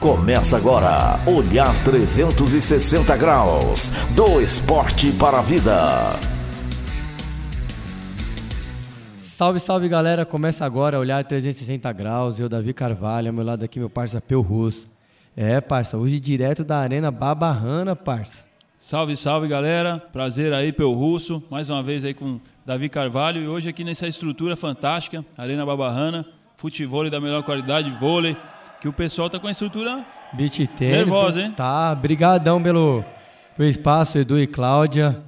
Começa agora, Olhar 360 Graus, do esporte para a vida. Salve, salve galera, começa agora Olhar 360 Graus, eu, Davi Carvalho, ao meu lado aqui meu parça Peu Russo. É, parça, hoje direto da Arena Babarrana, parça. Salve, salve galera, prazer aí Peu Russo, mais uma vez aí com Davi Carvalho e hoje aqui nessa estrutura fantástica, Arena Babarrana, futebol da melhor qualidade, vôlei, que o pessoal tá com a estrutura Beat tênis. Nervosa, hein? Tá, brigadão pelo, pelo espaço, Edu e Cláudia.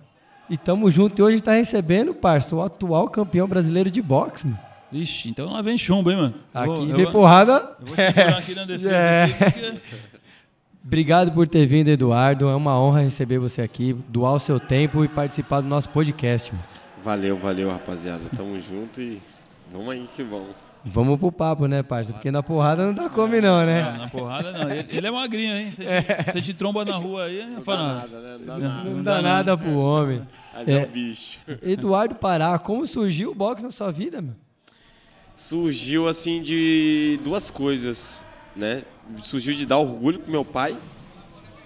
E tamo junto e hoje tá recebendo, parça, o atual campeão brasileiro de boxe, mano. Ixi, então lá vem chumbo, hein, mano? Aqui Vou- vem porrada. Eu vou segurar aqui na defesa. É. aqui, porque- Obrigado por ter vindo, Eduardo. É uma honra receber você aqui, doar o seu tempo e participar do nosso podcast. Mano. Valeu, valeu, rapaziada. Tamo junto e vamos aí que vamos. Vamos pro papo, né, parça? Porque na porrada não dá come não, Não, né? na porrada não. Ele, ele é magrinho, hein? Você te, você te tromba na rua aí, Não dá fala, nada, né? Não dá nada. Não dá nada pro homem. Mas é, É. um bicho. Eduardo Pará, como surgiu o boxe na sua vida, meu? Surgiu assim de duas coisas, né? Surgiu de dar orgulho pro meu pai,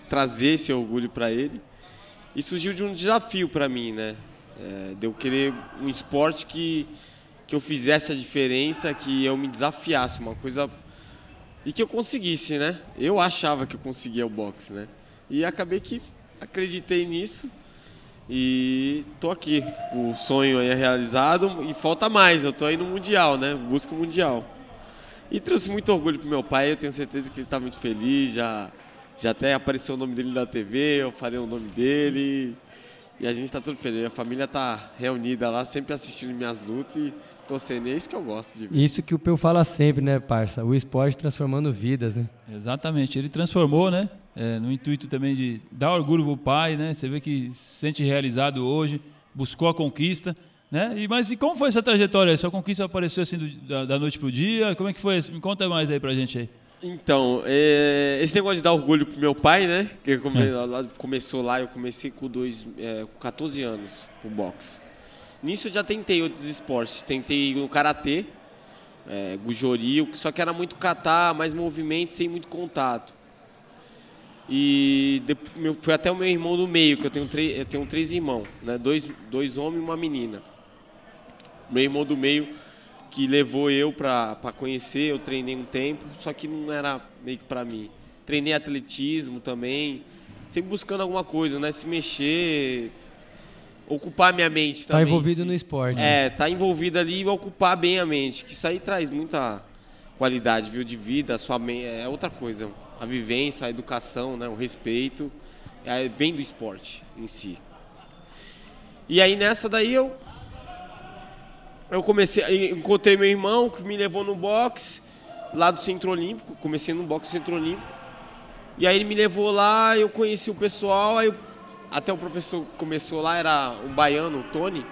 trazer esse orgulho pra ele. E surgiu de um desafio pra mim, né? É, de eu querer um esporte que, que eu fizesse a diferença, que eu me desafiasse, uma coisa. E que eu conseguisse, né? Eu achava que eu conseguia o boxe, né? E acabei que acreditei nisso e tô aqui. O sonho aí é realizado e falta mais. Eu tô aí no Mundial, né? Busco o Mundial. E trouxe muito orgulho pro meu pai, eu tenho certeza que ele tá muito feliz, já, já até apareceu o nome dele na TV, eu falei o nome dele. E a gente tá tudo feliz. A família tá reunida lá, sempre assistindo minhas lutas e torcendo. É isso que eu gosto de ver. Isso que o Peu fala sempre, né, parça? O esporte transformando vidas, né? Exatamente, ele transformou, né? É, no intuito também de dar orgulho pro pai, né? Você vê que se sente realizado hoje, buscou a conquista, né? E, mas e como foi essa trajetória? aí? Sua conquista apareceu assim do- da, da noite pro dia? Como é que foi? Me conta mais aí pra gente aí. Então, é, esse negócio de dar orgulho pro meu pai, né? Que come- É. lá- começou lá, eu comecei com, dois, é, com 14 anos com boxe. Nisso eu já tentei outros esportes. Tentei no karatê, é, gujori, só que era muito catar, mais movimento, sem muito contato. E de- meu- foi até o meu irmão do meio, que eu tenho, três- eu tenho três irmãos, né? dois, dois homens e uma menina. Meu irmão do meio que levou eu pra conhecer, eu treinei um tempo, só que não era meio que pra mim. Treinei atletismo também, sempre buscando alguma coisa, né? Se mexer, ocupar minha mente Tá também. envolvido se- no esporte. né? É, tá envolvido ali e ocupar bem a mente, que isso aí traz muita qualidade, viu, de vida, a sua mente, é outra coisa. A vivência, a educação, né, o respeito, é, vem do esporte em si. E aí nessa daí eu eu comecei, encontrei meu irmão que me levou no boxe lá do Centro Olímpico, comecei no boxe Centro Olímpico. E aí ele me levou lá, eu conheci o pessoal, aí eu- até o professor começou lá, era um baiano, o Tony,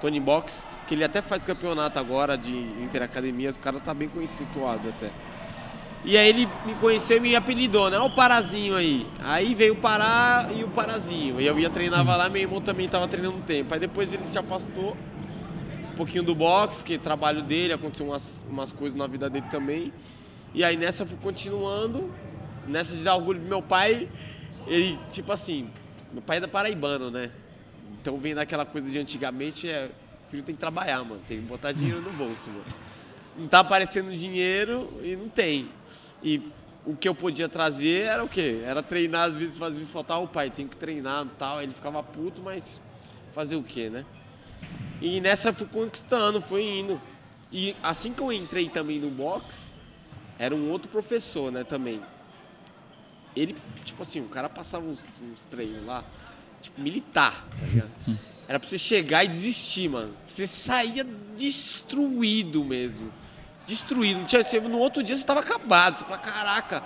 Tony Box, que ele até faz campeonato agora de interacademias, o cara tá bem conceituado até. E aí ele me conheceu e me apelidou, né? O Parazinho aí. Aí veio o Pará e o Parazinho. E eu ia treinava lá, meu irmão também tava treinando um tempo. Aí depois ele se afastou um pouquinho do boxe, que é trabalho dele, aconteceu umas, umas coisas na vida dele também. E aí nessa eu fui continuando, nessa de dar orgulho pro meu pai, ele, tipo assim, meu pai é da paraibano, né? Então vem daquela coisa de antigamente, é, filho tem que trabalhar, mano, tem que botar dinheiro no bolso, mano. Não tá aparecendo dinheiro e não tem. E o que eu podia trazer era o quê? Era treinar, às vezes, às vezes faltava o pai, tem que treinar e tal. Ele ficava puto, mas fazer o quê, né? E nessa eu fui conquistando, fui indo. E assim que eu entrei também no box, era um outro professor, né, também. Ele, tipo assim, o cara passava uns, uns treinos lá, tipo, militar, tá ligado? Era pra você chegar e desistir, mano. Você saía destruído mesmo. Destruído. Não tinha, você- no outro dia você tava acabado. Você fala, caraca.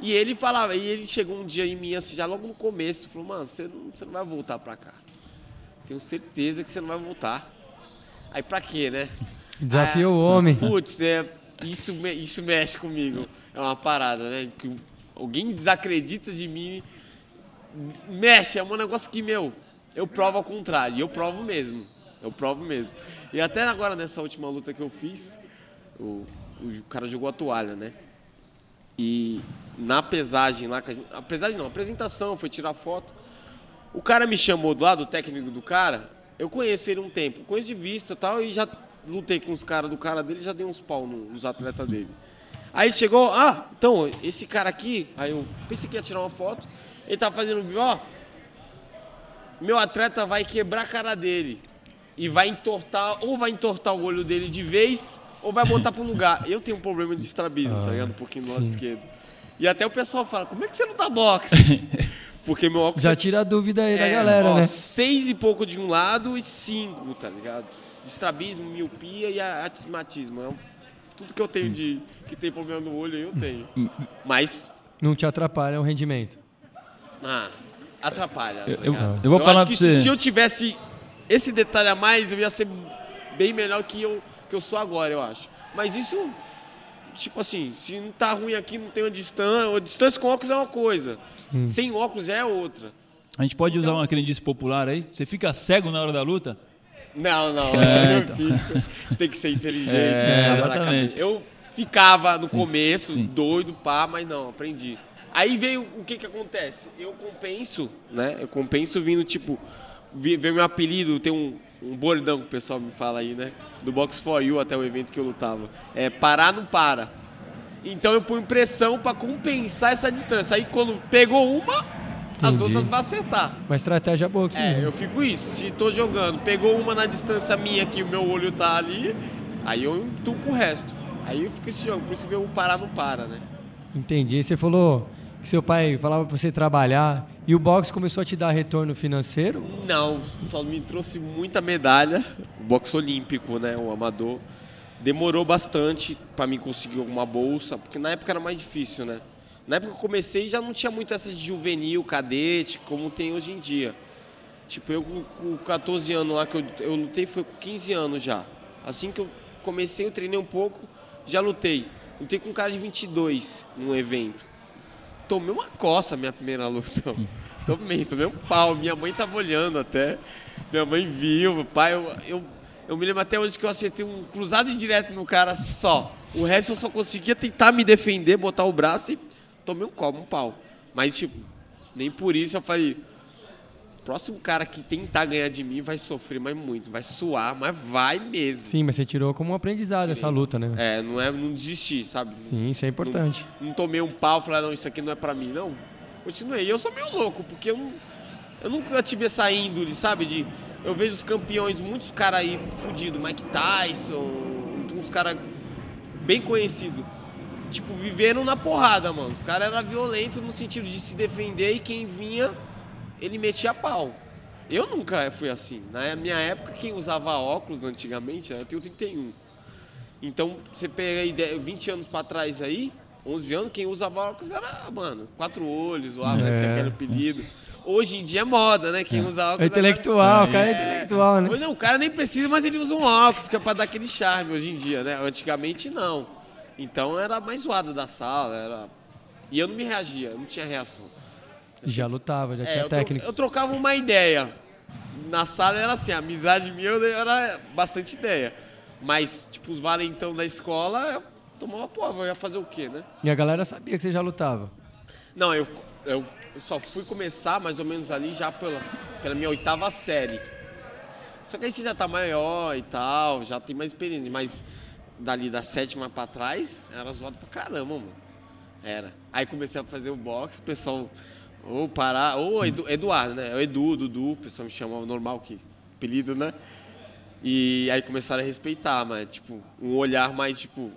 E ele falava, e ele chegou um dia em mim, assim, já logo no começo, falou, mano, você não, você não vai voltar pra cá. Tenho certeza que você não vai voltar. Aí pra quê, né? Desafia o homem. Putz, é, isso, isso mexe comigo. É uma parada, né? Que alguém desacredita de mim. Mexe, é um negócio que, meu, eu provo ao contrário. E eu provo mesmo. Eu provo mesmo. E até agora, nessa última luta que eu fiz, o, o cara jogou a toalha, né? E na pesagem lá, a, pesagem não, a apresentação, foi tirar foto. O cara me chamou do lado, o técnico do cara, eu conheço ele um tempo, conheço de vista e tal, e já lutei com os caras do cara dele, já dei uns pau no- nos atletas dele. Aí chegou, ah, então, esse cara aqui, aí eu pensei que ia tirar uma foto, ele tava fazendo um ó, meu atleta vai quebrar a cara dele e vai entortar, ou vai entortar o olho dele de vez, ou vai botar pro lugar. Eu tenho um problema de estrabismo, tá ligado? Um pouquinho no lado sim. esquerdo. E até o pessoal fala, como é que você não dá boxe? Porque meu óculos Já é tira a dúvida aí da é, galera, ó, né? Seis e pouco de um lado e cinco, tá ligado? Estrabismo, miopia e astigmatismo. É um- tudo que eu tenho de que tem problema no olho, eu tenho. Mas, Não te atrapalha o rendimento. ah, atrapalha. tá Eu- eu- eu vou falar acho que pra se, você. se eu tivesse esse detalhe a mais, eu ia ser bem melhor que eu, que eu sou agora, eu acho. Mas isso, tipo assim, se não tá ruim aqui, não tem uma distância. A distância com óculos é uma coisa. Sem óculos é outra. A gente pode usar uma crendice popular aí? Você fica cego na hora da luta? Não, não, É, eu então. Tem que ser inteligente. É, cabeça. Eu ficava no começo, sim. doido, pá, mas não, aprendi. Aí veio o que que acontece? Eu compenso, né? Eu compenso vindo, tipo, veio meu apelido, tem um, um bordão que o pessoal me fala aí, né? Do Box for You até o evento que eu lutava. É parar não para. Então eu ponho pressão pra compensar essa distância. Aí quando pegou uma, as outras vai acertar. Uma estratégia boa que você É, usa. eu fico isso. Se tô jogando, pegou uma na distância minha que o meu olho tá ali, aí eu entupo o resto. Aí eu fico esse jogo, por isso que o parar não para, né? Entendi. Você falou que seu pai falava pra você trabalhar e o boxe começou a te dar retorno financeiro? Não, só me trouxe muita medalha. O boxe olímpico, né? O amador. Demorou bastante pra mim conseguir alguma bolsa, porque na época era mais difícil, né? Na época que eu comecei já não tinha muito essa de juvenil, cadete, como tem hoje em dia. Tipo, eu com- com 14 anos lá que eu, eu lutei foi com 15 anos já. Assim que eu comecei, eu treinei um pouco, já lutei. Lutei com um cara de 22 num evento. Tomei uma coça minha primeira luta. Tomei, tomei um pau. Minha mãe tava olhando até. Minha mãe viu, meu pai. Eu, eu, eu me lembro até hoje que eu acertei um cruzado direto no cara só. O resto eu só conseguia tentar me defender, botar o braço e tomei um copo, um pau. Mas, tipo, nem por isso eu falei. Próximo cara que tentar ganhar de mim vai sofrer mais muito, vai suar, mas vai mesmo. Sim, mas você tirou como um aprendizado essa luta, né? É, não é não desistir, sabe? Sim, isso é importante. Não tomei um pau e falei, não, isso aqui não é pra mim, não. Continuei. E eu sou meio louco, porque eu, não, eu nunca tive essa índole, sabe? De, eu vejo os campeões, muitos caras aí fudidos, Mike Tyson, uns caras bem conhecidos. Tipo, viveram na porrada, mano. Os caras eram violentos no sentido de se defender e quem vinha, ele metia pau. Eu nunca fui assim. Na minha época, quem usava óculos antigamente, eu tenho 31. Então, você pega aí 10, 20 anos pra trás aí, 11 anos, quem usava óculos era, mano, quatro olhos, o É. tinha aquele apelido. Hoje em dia é moda, né? Quem usa É óculos. intelectual, o É, cara é É. intelectual, né? Não, o cara nem precisa, mas ele usa um óculos, que é pra dar aquele charme hoje em dia, né? Antigamente não. Então era mais zoado da sala, era. E eu não me reagia, eu não tinha reação. Já lutava, já É, tinha eu, tro- técnica. eu trocava uma ideia. Na sala era assim, a amizade minha era bastante ideia. Mas, tipo, os valentão da escola, eu tomava pô, eu ia fazer o quê, né? E a galera sabia que você já lutava. Não, eu, eu só fui começar mais ou menos ali já pela, pela minha oitava série. Só que aí você já tá maior e tal, já tem mais experiência. Mas dali da sétima pra trás, era zoado pra caramba, mano. Era. Aí comecei a fazer o boxe, o pessoal. Ou parar. Ou Edu, Eduardo, né? É o Edu, Dudu, o pessoal me chamava normal, que apelido, né? E aí começaram a respeitar, mas, tipo, um olhar mais, tipo.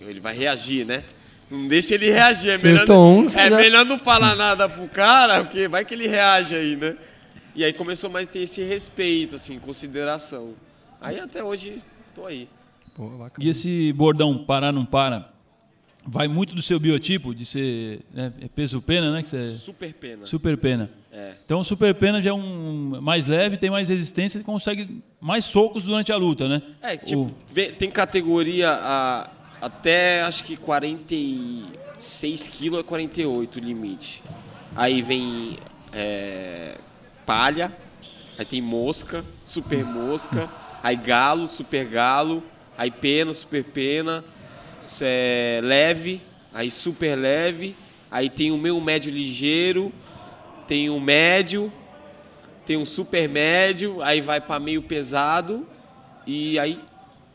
Ele vai reagir, né? Não deixa ele reagir. É melhor, um, é já- melhor não falar nada pro cara, porque vai que ele reage aí, né? E aí começou mais a ter esse respeito, assim, consideração. Aí até hoje tô aí. Bacana. E esse bordão parar não para, vai muito do seu biotipo, de ser né, é peso pena, né? Que você é Super pena. super pena. É. Então super pena já é um mais leve, tem mais resistência e consegue mais socos durante a luta, né? É, tipo, O- tem categoria a- até acho que 46 quilos é 48 o limite. Aí vem é, palha, aí tem mosca, super mosca, aí galo, super galo, aí pena, super pena, é leve, aí super leve, aí tem o meu médio ligeiro, tem o médio, tem um super médio, aí vai para meio pesado. E aí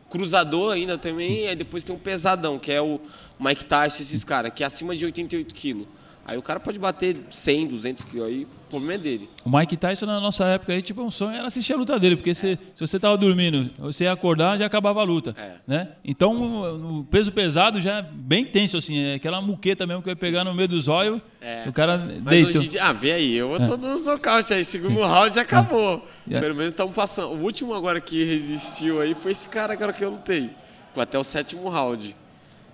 cruzador ainda também, aí depois tem um pesadão, que é o Mike Tyson, esses caras, que é acima de 88 quilos. Aí o cara pode bater 100, 200 quilos aí, o problema é dele. O Mike Tyson na nossa época aí, tipo, um sonho era assistir a luta dele, porque se, se você tava dormindo, você ia acordar, já acabava a luta, É. né? Então, o o peso pesado já é bem tenso, assim, é aquela muqueta mesmo que vai pegar no meio dos olhos, É. o cara Mas deita. hoje ah, vê aí, eu tô nos nocaute aí, segundo round já acabou. É. Pelo menos estamos passando. O último agora que resistiu aí foi esse cara agora que eu lutei. Foi até o sétimo round.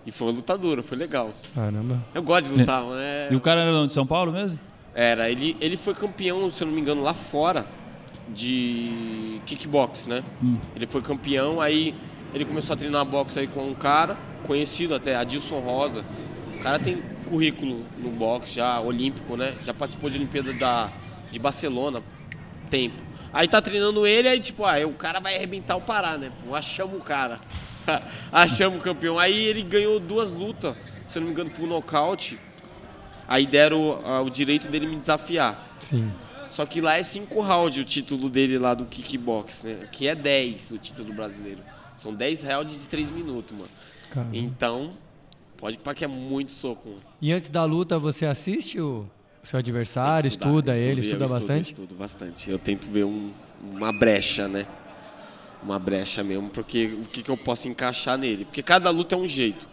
E foi uma lutadora, foi legal. Caramba. Eu gosto de lutar, né? E o cara era de São Paulo mesmo? Era, ele, ele foi campeão, se eu não me engano, lá fora de kickbox, né? Ele foi campeão, aí ele começou a treinar boxe aí com um cara conhecido até, Adilson Rosa. O cara tem currículo no boxe já, olímpico, né? Já participou de Olimpíada da, de Barcelona, tempo. Aí tá treinando ele, aí tipo, ah, o cara vai arrebentar o Pará, né? Pô, Achamos o cara. Achamos o campeão. Aí ele ganhou duas lutas, se eu não me engano, por nocaute. Aí deram ah, o direito dele me desafiar. Sim. Só que lá é 5 rounds o título dele lá do kickbox, né? Aqui é 10 o título brasileiro. São 10 rounds de 3 minutos, mano. Caramba. Então, pode para que é muito soco. mano. E antes da luta, você assiste o seu adversário, que estudar, estuda estudo, ele, estuda estudo, bastante? Eu estudo bastante. Eu tento ver um- uma brecha, né? Uma brecha mesmo, porque o que, que eu posso encaixar nele? Porque cada luta é um jeito.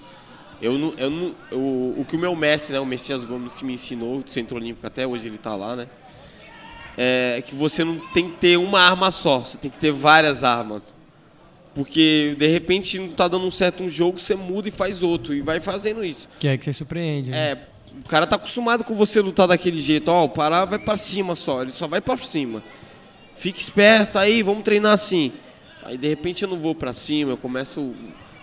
Eu não, eu não, eu- o que o meu mestre, né, o Messias Gomes, que me ensinou, do Centro Olímpico, até hoje ele tá lá, né? É que você não tem que ter uma arma só, você tem que ter várias armas. Porque de repente não tá dando certo um jogo, você muda e faz outro, e vai fazendo isso. Que é que você surpreende, né? É, o cara tá acostumado com você lutar daquele jeito. Ó, o Pará vai pra cima só, ele só vai pra cima. Fica esperto aí, vamos treinar assim. Aí de repente eu não vou pra cima, eu começo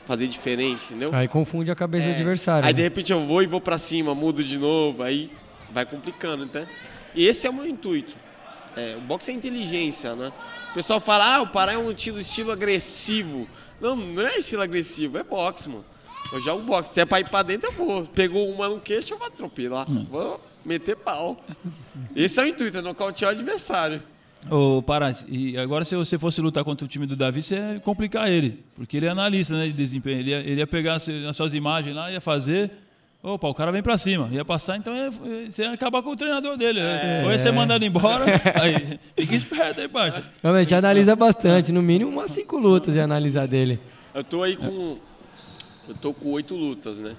fazer diferente, entendeu? Aí confunde a cabeça do adversário. É. Aí de né? repente eu vou e vou pra cima, mudo de novo, aí vai complicando, né? E esse é o meu intuito. É, o boxe é inteligência, né? O pessoal fala, ah, o Pará é um estilo, estilo agressivo. Não, não é estilo agressivo, é boxe, mano. Eu jogo boxe. Se é pra ir pra dentro, eu vou. Pegou uma no queixo, eu vou atropelar. Vou meter pau. Esse é o intuito, é nocautear o adversário. Ô, Pará, e agora se você fosse lutar contra o time do Davi, você ia complicar ele. Porque ele é analista né, de desempenho. Ele ia, ele ia pegar as, as suas imagens lá, ia fazer. Opa, o cara vem pra cima. Ia passar, então ia, você ia acabar com o treinador dele. Ou ia ser mandado embora. aí, fica esperto aí, parça. Realmente, a gente analisa bastante. No mínimo umas cinco lutas e analisar dele. Eu tô aí com. Eu tô com oito lutas, né?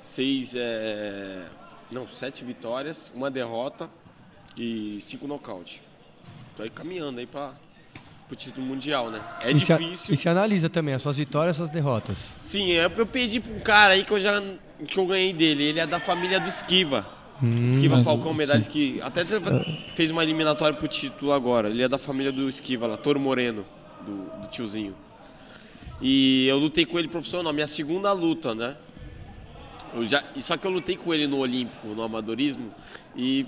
Seis. É... Não, sete vitórias, uma derrota e cinco nocaute. Tô aí caminhando aí pra, pro título mundial, né? É e, se, a- difícil. e se analisa também as suas vitórias e as suas derrotas. Sim, eu, eu pedi pra um cara aí que eu já que eu ganhei dele. Ele é da família do Esquiva. Esquiva mas- Falcão, medalha que até fez uma eliminatória pro título agora. Ele é da família do Esquiva lá, Toro Moreno, do, do tiozinho. E eu lutei com ele profissional, minha segunda luta, né? Eu já, só que eu lutei com ele no Olímpico, no amadorismo, e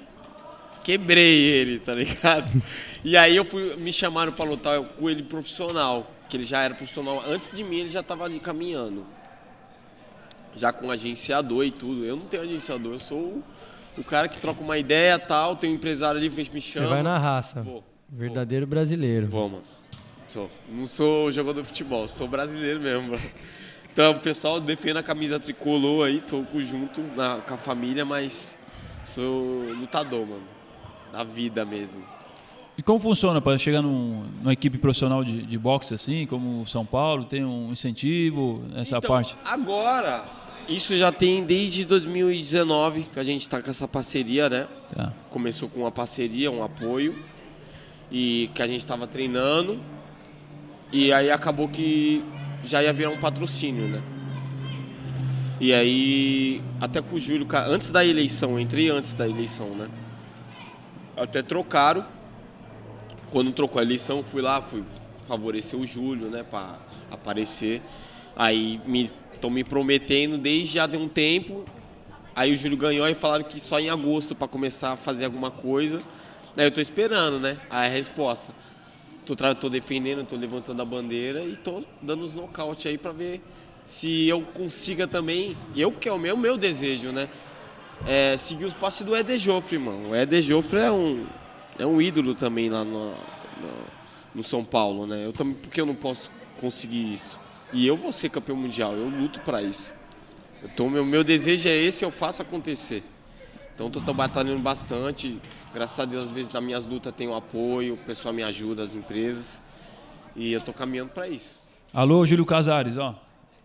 quebrei ele, tá ligado? E aí eu fui, me chamaram pra lutar com ele profissional, que ele já era profissional. Antes de mim ele já tava ali caminhando. Já com agenciador e tudo. Eu não tenho agenciador, eu sou o, cara que troca uma ideia tal, tem um empresário ali, me Você chama. vai na raça. Vou. Verdadeiro brasileiro. Vou, mano. Sou. Não sou jogador de futebol, sou brasileiro mesmo, mano. Então, o pessoal defende a camisa tricolor aí, tô junto na- com a família, mas sou lutador, mano. Da vida mesmo. E como funciona para chegar num- numa equipe profissional de, de boxe assim, como o São Paulo? Tem um incentivo nessa Então, parte? Agora, isso já tem desde 2019 que a gente tá com essa parceria, né? Tá. Começou com uma parceria, um apoio, e que a gente estava treinando, e aí acabou que já ia virar um patrocínio, né? E aí, até com o Júlio, antes da eleição, entrei antes da eleição, né? Até trocaram. Quando trocou a eleição, fui lá, fui favorecer o Júlio, né, para aparecer. Aí me estão me prometendo desde já de um tempo. Aí o Júlio ganhou e falaram que só em agosto para começar a fazer alguma coisa. Aí eu tô esperando, né? A resposta. Tô, tô defendendo, tô levantando a bandeira e tô dando os nocaute aí para ver se eu consiga também, eu que é o meu, meu desejo, né? É, seguir os passos do Eder Joffre, mano. O Eder Joffre é um, é um ídolo também lá no, no, no São Paulo, né? Eu também, porque eu não posso conseguir isso? E eu vou ser campeão mundial, eu luto para isso. Então, meu, meu desejo é esse, eu faço acontecer. Então, estou batalhando bastante. Graças a Deus, às vezes, nas minhas lutas tenho apoio, o pessoal me ajuda, as empresas. E eu estou caminhando para isso. Alô, Júlio Casares, ó.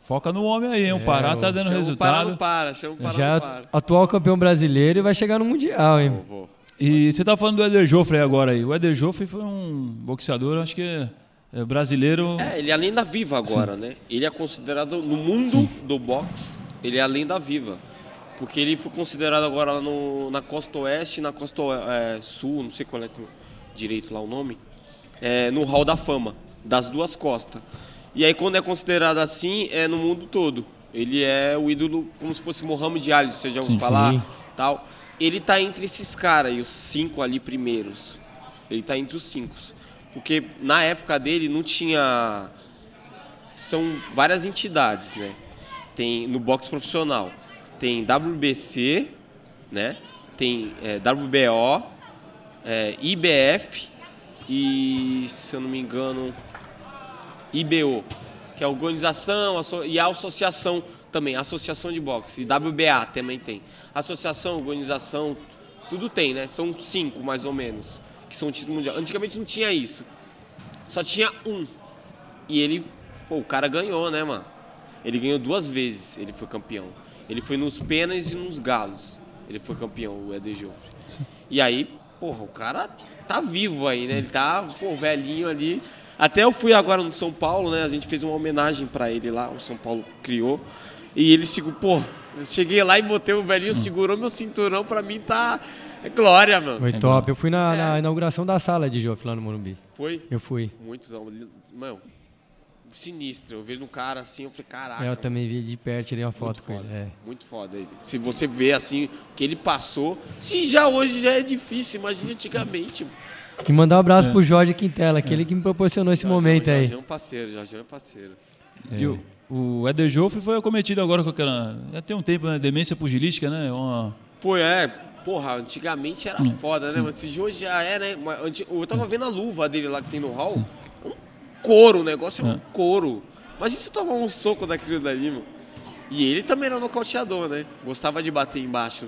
Foca no homem aí, hein? O É, Pará tá dando Chama o resultado. Pará não para, chama o Pará Já não é para. atual campeão brasileiro e vai chegar no Mundial, hein? Vou, vou. E você tá falando do Eder Joffre aí agora aí. O Eder Joffre foi um boxeador, acho que é, brasileiro. É, ele é a lenda viva agora, né? Ele é considerado, no mundo do boxe, ele é a lenda viva. Porque ele foi considerado agora no, na costa oeste e na costa é, sul, não sei qual é direito lá o nome, é, no Hall da Fama, das duas costas. E aí quando é considerado assim, é no mundo todo. Ele é o ídolo, como se fosse Mohamed Ali, você já ouviu Sim. falar? Sim. Tal. Ele tá entre esses caras e os cinco ali primeiros. Ele tá entre os cinco. Porque na época dele não tinha são várias entidades, né? Tem no boxe profissional, tem WBC, né? Tem é, WBO, é, IBF e, se eu não me engano, IBO, que é a organização e a associação também, a associação de boxe, e WBA também tem. Associação, organização, tudo tem, né? São cinco mais ou menos, que são títulos mundiais. Antigamente não tinha isso. Só tinha um. E ele, pô, o cara ganhou, né, mano? Ele ganhou duas vezes, ele foi campeão. Ele foi nos penas e nos galos. Ele foi campeão, o Eder Joffre. E aí, porra, o cara tá vivo aí, né? Ele tá, pô, velhinho ali. Até eu fui agora no São Paulo, né? A gente fez uma homenagem pra ele lá, o São Paulo criou. E ele segurou, pô, eu cheguei lá e botei o velhinho, segurou meu cinturão, pra mim tá. É glória, mano. Foi top. Eu fui na, na inauguração da sala de Joffre lá no Morumbi. Foi? Eu fui. Muitos, mano, sinistro. Eu vejo um cara assim, eu falei, caraca. É, eu mano. também vi de perto, tirei uma foto Muito com ele. foda, É. muito foda ele. Se você vê assim o que ele passou, se já hoje já é difícil, imagina antigamente. E mandar um abraço É. pro Jorge Quintela, aquele que me proporcionou esse momento aí. Jorge é um parceiro, Jorge é um parceiro. E o, o Eder Joffre foi acometido agora com aquela. Já tem um tempo, né? Demência pugilística, né? Uma, Foi, é. Porra, antigamente era foda, né? Mas se hoje já é, né? Eu tava vendo a luva dele lá que tem no hall. Um couro, o negócio é um É. couro. Mas e se tomar um soco daquilo dali, mano? E ele também era nocauteador, né? Gostava de bater embaixo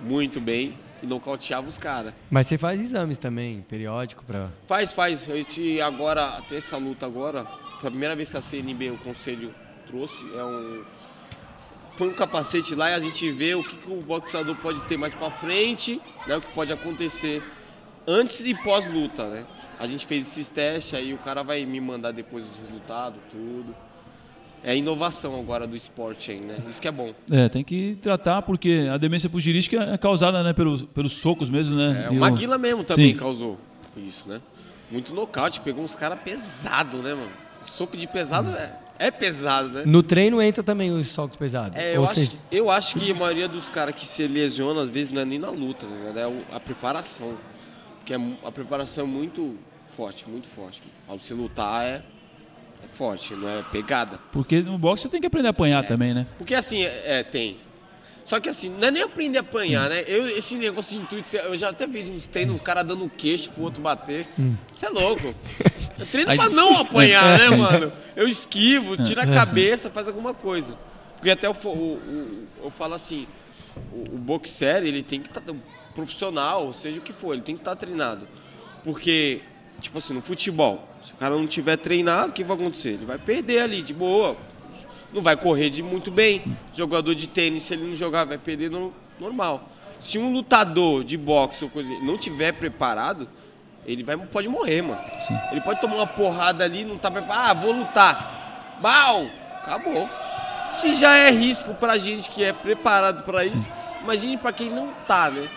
muito bem e nocauteava os caras. Mas você faz exames também, periódico, pra. Faz, faz. Esse agora, até essa luta agora, foi a primeira vez que a CNB, o conselho, trouxe. É um. Põe um capacete lá e a gente vê o que, que o boxeador pode ter mais pra frente, né? O que pode acontecer antes e pós-luta, né? A gente fez esses testes, aí o cara vai me mandar depois os resultados, tudo. É a inovação agora do esporte aí, né? Isso que é bom. É, tem que tratar, porque a demência pugilística é causada né, pelos, pelos socos mesmo, né? É, o Maguila mesmo também Sim. causou isso, né? Muito nocaute, pegou uns caras pesados, né, mano? Soco de pesado é, é pesado, né? No treino entra também os socos pesados. É, eu, acho, seja, eu acho que a maioria dos caras que se lesionam, às vezes, não é nem na luta, tá ligado? É a preparação. Porque é a preparação é muito forte, muito forte. Ao você lutar é, é forte, não é pegada. Porque no boxe você tem que aprender a É. apanhar também, né? Porque assim, é, é, tem. Só que assim, não é nem aprender a apanhar, né? Eu, esse negócio de intuito, eu já até vi uns treinos, o cara dando um queixo pro outro bater. Você é louco. Eu treino Aí- pra não apanhar, É, né, é mano? Eu esquivo, tiro a é, cabeça, faz alguma coisa. Porque até eu, o- eu falo assim, o, o boxer, ele tem que estar profissional, seja o que for, ele tem que estar treinado. Porque, tipo assim, no futebol, se o cara não tiver treinado, o que vai acontecer? Ele vai perder ali, de boa. Não vai correr de muito bem. Jogador de tênis, se ele não jogar, vai perder no, normal. Se um lutador de boxe ou coisa não tiver preparado, ele vai, pode morrer, mano. Sim. Ele pode tomar uma porrada ali, não tá preparado. Ah, vou lutar. Mal! Acabou. Se já é risco pra gente que é preparado pra isso, imagine pra quem não tá, né?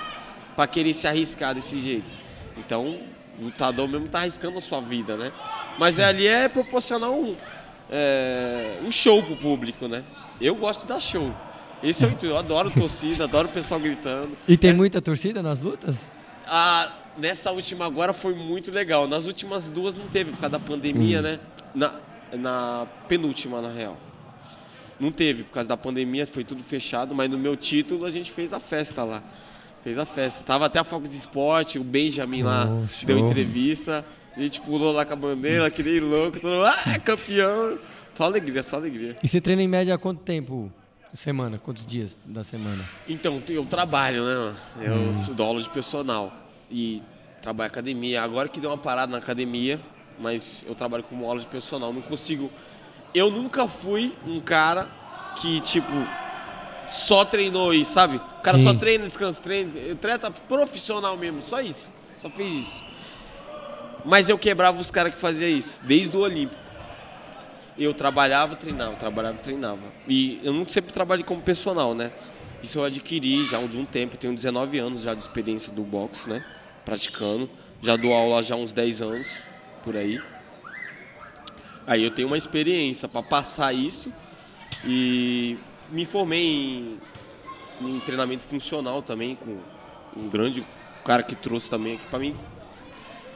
Pra querer se arriscar desse jeito. Então, lutador mesmo tá arriscando a sua vida, né? Mas ali é proporcionar um, é, um show pro público, né? Eu gosto de dar show. Esse é o intuito. Eu adoro torcida, adoro o pessoal gritando. E tem muita torcida nas lutas? Ah, nessa última agora foi muito legal. Nas últimas duas não teve, por causa da pandemia, né? Na, na penúltima, na real. Não teve, por causa da pandemia, foi tudo fechado, mas no meu título a gente fez a festa lá. Fez a festa. Tava até a Fox Sport, o Benjamin lá show. deu entrevista. A gente pulou lá com a bandeira, que nem louco, todo mundo, ah, campeão. Só alegria, só alegria. E você treina em média há quanto tempo? Semana? Quantos dias da semana? Então, eu trabalho, né? Eu sou dou aula de personal e trabalho em academia. Agora que deu uma parada na academia, mas eu trabalho como aula de personal. Não consigo. Eu nunca fui um cara que, tipo, só treinou isso, sabe? O cara Sim. só treina, descansa, treina. Treta profissional mesmo, só isso. Só fiz isso. Mas eu quebrava os caras que faziam isso, desde o Olímpico. Eu trabalhava, treinava, trabalhava, treinava. E eu nunca sempre trabalhei como personal, né? Isso eu adquiri já há um tempo, eu tenho 19 anos já de experiência do boxe, né? Praticando. Já dou aula já há uns 10 anos, por aí. Aí eu tenho uma experiência para passar isso e me formei em, em treinamento funcional também com um grande cara que trouxe também aqui para mim,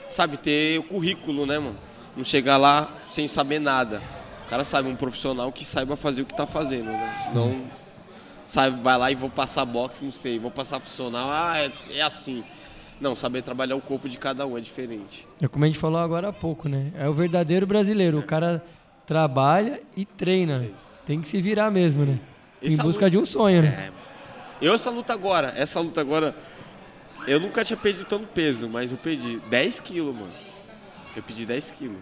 sabe, ter o currículo, né, mano? Não chegar lá sem saber nada. O cara sabe, um profissional que saiba fazer o que tá fazendo, né? Senão, sabe, vai lá e vou passar boxe, não sei, vou passar funcional, ah, é, é assim. Não, saber trabalhar o corpo de cada um é diferente. É como a gente falou agora há pouco, né? É o verdadeiro brasileiro. O cara trabalha e treina. isso. Tem que se virar mesmo, né? Em Essa busca luta- de um sonho, né? É. Eu essa luta agora, essa luta agora, eu nunca tinha perdido tanto peso, mas eu perdi 10 quilos, mano. Eu pedi 10 quilos.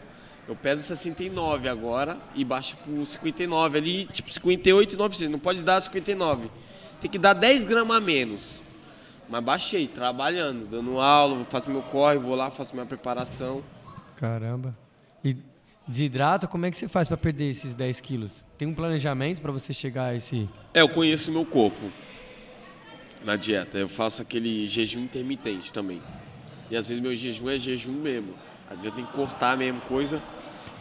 Eu peso 69 agora e baixo pro 59 ali, tipo 58, 900. Não pode dar 59. Tem que dar 10 gramas a menos. Mas baixei, trabalhando, dando aula, faço meu corre, vou lá, faço minha preparação. Caramba. E desidrata, como é que você faz pra perder esses 10 quilos? Tem um planejamento pra você chegar a esse. É, eu conheço meu corpo na dieta. Eu faço aquele jejum intermitente também. E às vezes meu jejum é jejum mesmo. Às vezes eu tenho que cortar mesmo coisa.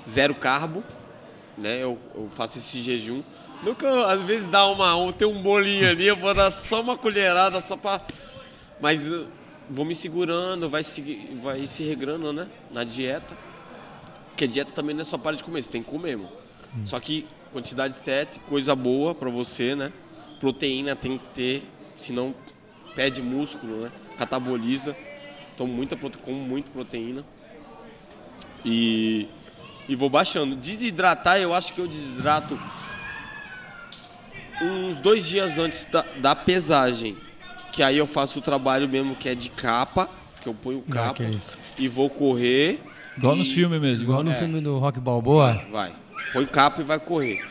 Zero carbo, né? Eu, eu faço esse jejum. Nunca, às vezes dá uma, um- tem um bolinho ali, eu vou dar só uma colherada só pra. Mas eu vou me segurando, vai se, vai se regrando, né? Na dieta. Porque dieta também não é só para de comer, você tem que comer, mano. Só que quantidade certa, coisa boa pra você, né? Proteína tem que ter, senão perde músculo, né? Cataboliza. Tomo muita prote... como muito proteína. E, e vou baixando. Desidratar, eu acho que eu desidrato uns dois dias antes da, da pesagem. Que aí eu faço o trabalho mesmo que é de capa, que eu ponho capa Aqueles- e vou correr. Igual e- nos filmes mesmo. Igual no É. filme do Rock Balboa. Vai. Põe capa e vai correr.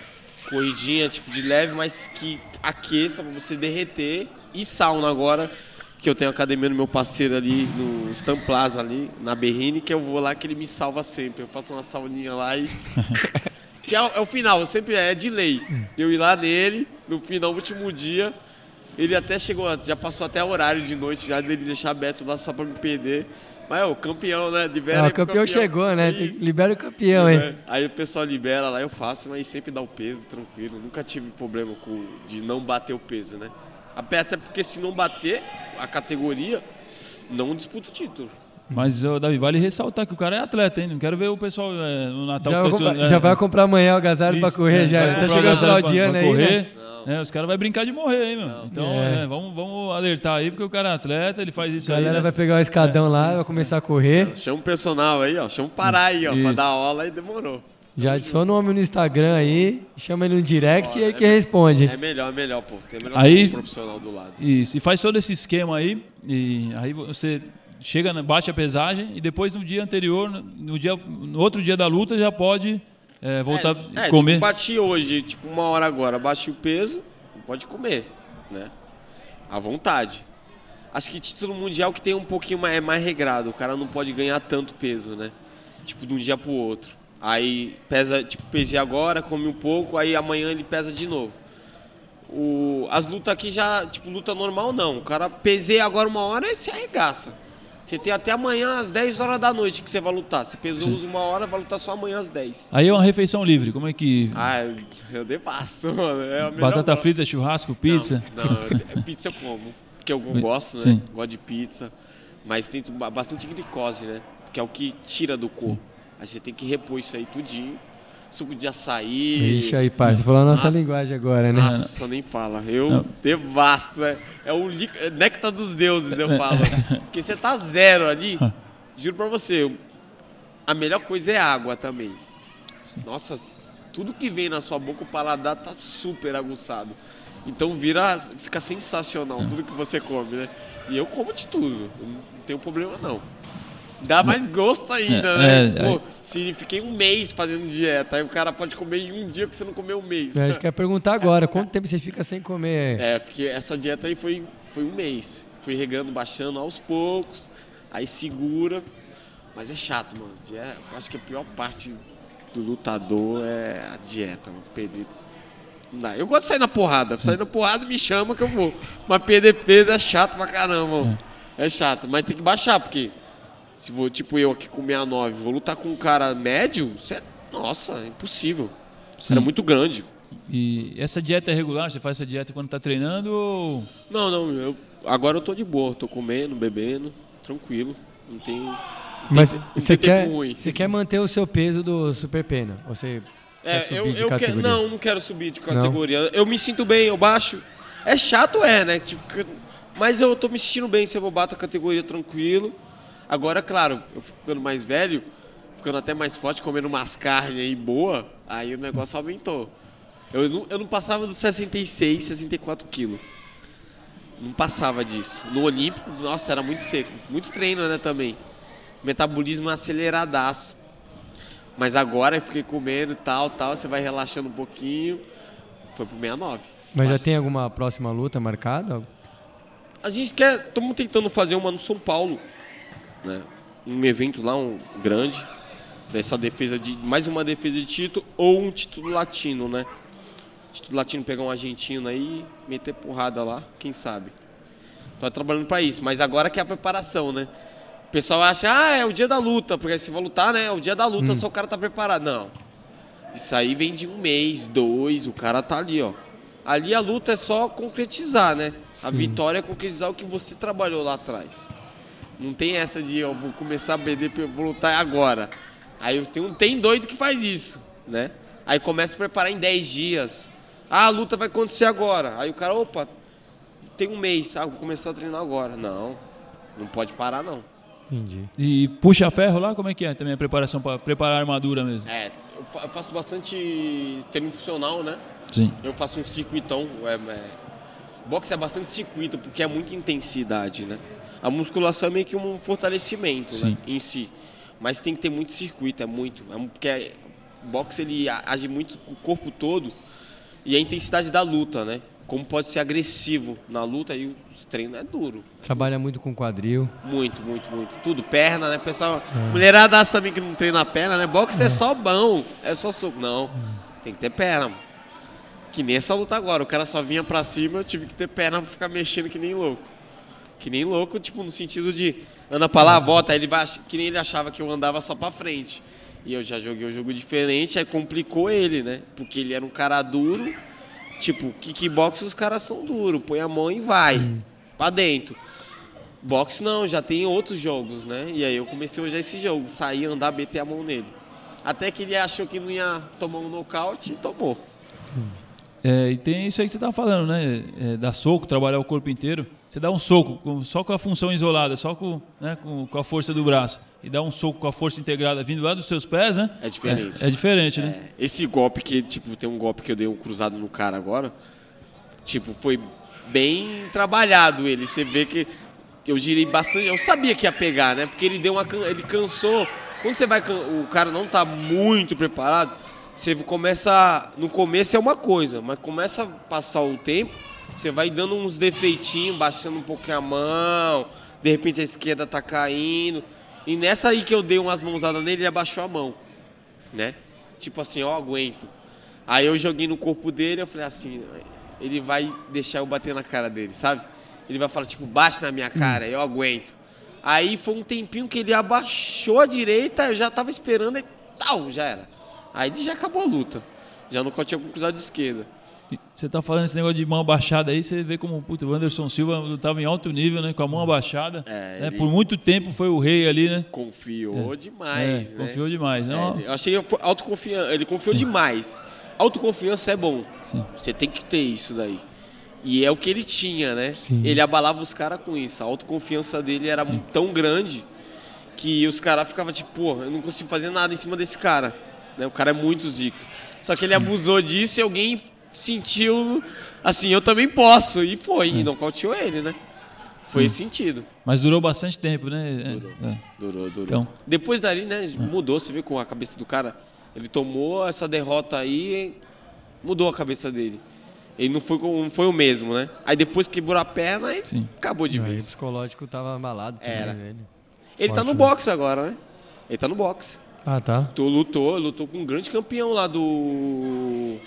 Corridinha, tipo, de leve, mas que aqueça pra você derreter. E sauna agora, que eu tenho academia no meu parceiro ali, no Stan Plaza ali, na Berrine, que eu vou lá que ele me salva sempre. Eu faço uma sauninha lá e... que é, o- é o final, sempre é de lei. Eu ir lá nele, no final, último dia, ele até chegou, já passou até horário de noite, já dele deixar aberto lá só pra me perder. Mas é o campeão, né? Libera Ah, aí o pro campeão chegou, né? Isso. Libera o campeão, hein? É. Aí o pessoal libera lá, eu faço, mas sempre dá o peso, tranquilo. Nunca tive problema com, de não bater o peso, né? Até porque se não bater a categoria, não disputa o título. Mas, ô, Davi, vale ressaltar que o cara é atleta, hein? Não quero ver o pessoal é, no Natal... Já, vai comprar- estudando- já é, vai comprar amanhã o agasalho pra isso, correr, é, já. Tá chegando o final de ano aí, correr. né? É, os caras vão brincar de morrer, hein, meu? Então, É. é, vamos, vamos alertar aí, porque o cara é atleta, ele faz isso A aí. galera né? vai pegar o escadão lá, vai começar a correr. Chama o personal aí, ó. Chama o Pará aí, ó, pra Isso. dar aula e demorou. Já adiciona o homem no Instagram aí, chama ele no direct e aí que responde. É melhor, é melhor, pô. Tem melhor Aí- ter um profissional do lado. Isso, e faz todo esse esquema aí, e aí você chega, bate a pesagem, e depois no dia anterior, no dia, no outro dia da luta, já pode é, voltar é, é, comer. Tipo, bati hoje, tipo, uma hora agora, bati o peso, pode comer, né? À vontade. Acho que título mundial que tem um pouquinho mais, é mais regrado, o cara não pode ganhar tanto peso, né? Tipo, de um dia pro outro. Aí pesa, tipo, pesei agora, come um pouco, aí amanhã ele pesa de novo. O, as lutas aqui já, tipo, luta normal não. O cara pesei agora uma hora e se arregaça. Você tem até amanhã às 10 horas da noite que você vai lutar. Você pesou usa uma hora, vai lutar só amanhã às 10. Aí é uma refeição livre, como é que... Ah, eu depasso, mano. É Batata hora. frita, churrasco, pizza? Não, não, eu- pizza eu como. Porque eu gosto, né? Sim. Gosto de pizza. Mas tem ba- bastante glicose, né? Que é o que tira do corpo. Aí você tem que repor isso aí tudinho. Suco de açaí. Ixi, aí, parça, você falou a nossa Nossa. linguagem agora, né? Nossa, nem fala. Eu Não. devasto. É, é o li- é néctar dos deuses, eu falo. Porque você tá zero ali. Juro pra você, a melhor coisa é água também. Nossa, tudo que vem na sua boca, o paladar tá super aguçado. Então vira, fica sensacional tudo que você come, né? E eu como de tudo, não tenho problema não. Dá mais gosto ainda, É, né? é, Pô, se fiquei um mês fazendo dieta, aí o cara pode comer em um dia que você não comeu um mês. A gente quer perguntar agora, quanto tempo você fica sem comer? É, fiquei, essa dieta aí foi, foi um mês. Fui regando, baixando aos poucos, aí segura. Mas é chato, mano. Eu acho que a pior parte do lutador é a dieta, mano. Perder. Não dá. Eu gosto de sair na porrada. Sair na porrada me chama que eu vou. Mas perder peso é chato pra caramba, mano. É chato. Mas tem que baixar, porque se vou, tipo eu aqui com 69, vou lutar com um cara médio, isso é. Nossa, é impossível. Sim. Era muito grande. E essa dieta é regular? Você faz essa dieta quando tá treinando ou... Não, não, eu, agora eu tô de boa, tô comendo, bebendo, tranquilo. Não tenho. não Mas tem- não você tem quer, tempo ruim. você quer manter o seu peso do Super Pena? Você quer É, subir eu, eu quero. Não, não quero subir de categoria. Eu me sinto bem, eu baixo. É chato, é, né? Tipo, mas eu tô me sentindo bem se eu vou bater a categoria tranquilo. Agora, claro, eu fico ficando mais velho, ficando até mais forte, comendo umas carnes aí boa, aí o negócio aumentou. Eu não, eu não passava dos 66, 64 quilos. Não passava disso. No Olímpico, nossa, era muito seco. Muito treino, né, também. Metabolismo aceleradaço. Mas agora eu fiquei comendo e tal, tal, você vai relaxando um pouquinho. Foi pro 69. Mas já tem alguma próxima luta marcada? A gente quer, estamos tentando fazer uma no São Paulo, né? Um evento lá, um grande, dessa defesa de mais uma defesa de título ou um título latino, né? Título latino pegar um argentino aí, meter porrada lá, quem sabe. Tô trabalhando para isso, mas agora que é a preparação, né? O pessoal acha, ah, é o dia da luta, porque você vai lutar, né? É o dia da luta, só o cara tá preparado. Não. Isso aí vem de um mês, dois, o cara tá ali, ó. Ali a luta é só concretizar, né? A Sim. vitória é concretizar o que você trabalhou lá atrás. Não tem essa de eu vou começar a BD, vou lutar agora. Aí eu tenho, tem doido que faz isso, né? Aí começa a preparar em 10 dias. Ah, a luta vai acontecer agora. Aí o cara, opa, tem um mês. Ah, vou começar a treinar agora. Não, não pode parar não. Entendi. E puxa ferro lá? Como é que é também a preparação para preparar a armadura mesmo? É, eu eu faço bastante treino funcional, né? Sim. Eu faço um circuitão. É, é, boxe é bastante circuito, porque é muita intensidade, né? A musculação é meio que um fortalecimento, né? Em si. Mas tem que ter muito circuito, é muito. É, porque é- o boxe ele age muito com o corpo todo e a intensidade da luta, né? Como pode ser agressivo na luta e os treinos é duro. Trabalha muito com quadril. Muito, muito, muito. Tudo, perna, né? Pessoal, mulherada acha também que não treina a perna, né? Boxe é só mão, é só soco. Não, tem que ter perna. Que nem essa luta agora. O cara só vinha pra cima, eu tive que ter perna pra ficar mexendo que nem louco. Que nem louco, tipo, no sentido de anda pra lá, volta, aí ele vai, que nem ele achava que eu andava só pra frente. E eu já joguei um jogo diferente, aí complicou ele, né? Porque ele era um cara duro. Tipo, kickbox os caras são duros, põe a mão e vai. Pra dentro. Boxe não, já tem outros jogos, né? E aí eu comecei a esse jogo, sair, andar, meter a mão nele. Até que ele achou que não ia tomar um nocaute e tomou. É, e tem isso aí que você tá falando, né? É, dar soco, trabalhar o corpo inteiro. Você dá um soco com- só com a função isolada, só com, né, com, com a força do braço. E dá um soco com a força integrada vindo lá dos seus pés, né? É diferente. É, é diferente, né? É, esse golpe que, tipo, tem um golpe que eu dei um cruzado no cara agora, tipo, foi bem trabalhado ele. Você vê que eu girei bastante. Eu sabia que ia pegar, né? Porque ele deu uma. Ele cansou. Quando você vai. O cara não tá muito preparado, você começa. No começo é uma coisa, mas começa a passar o tempo, você vai dando uns defeitinhos, baixando um pouquinho a mão, de repente a esquerda tá caindo. E nessa aí que eu dei umas mãozadas nele, ele abaixou a mão né? Tipo assim, ó, aguento. Aí eu joguei no corpo dele, eu falei assim, ele vai deixar eu bater na cara dele, sabe? Ele vai falar, tipo, bate na minha cara, eu aguento. Aí foi um tempinho que ele abaixou a direita, eu já tava esperando, e tal, já era. Aí ele já acabou a luta. Já não tinha com cruzado de esquerda. Você tá falando esse negócio de mão abaixada aí, você vê como puto, o Anderson Silva lutava em alto nível, né? Com a mão abaixada. É, né, ele- Por muito tempo foi o rei ali, né? Confiou demais, É, né? Confiou demais, né? Ó, É, eu achei autoconfiança. Ele confiou demais. Autoconfiança é bom. Sim. Você tem que ter isso daí. E é o que ele tinha, né? Sim. Ele abalava os caras com isso. A autoconfiança dele era tão grande que os caras ficavam tipo, pô, eu não consigo fazer nada em cima desse cara. Né? O cara é muito zica. Só que ele abusou disso e alguém sentiu assim, eu também posso. E foi. E nocauteou ele, né? Foi esse sentido. Mas durou bastante tempo, né? É, Durou. é. Durou, durou. Então. Depois dali, né, mudou, você vê com a cabeça do cara. Ele tomou essa derrota aí, mudou a cabeça dele. Ele não foi, com- não foi o mesmo, né? Aí depois quebrou a perna e Sim. acabou de Aí o vez. psicológico tava abalado também, Era. velho. Ele tá Forte, no né? boxe agora, né? Ele tá no boxe. Ah, tá. Lutou, lutou, lutou com um grande campeão lá do.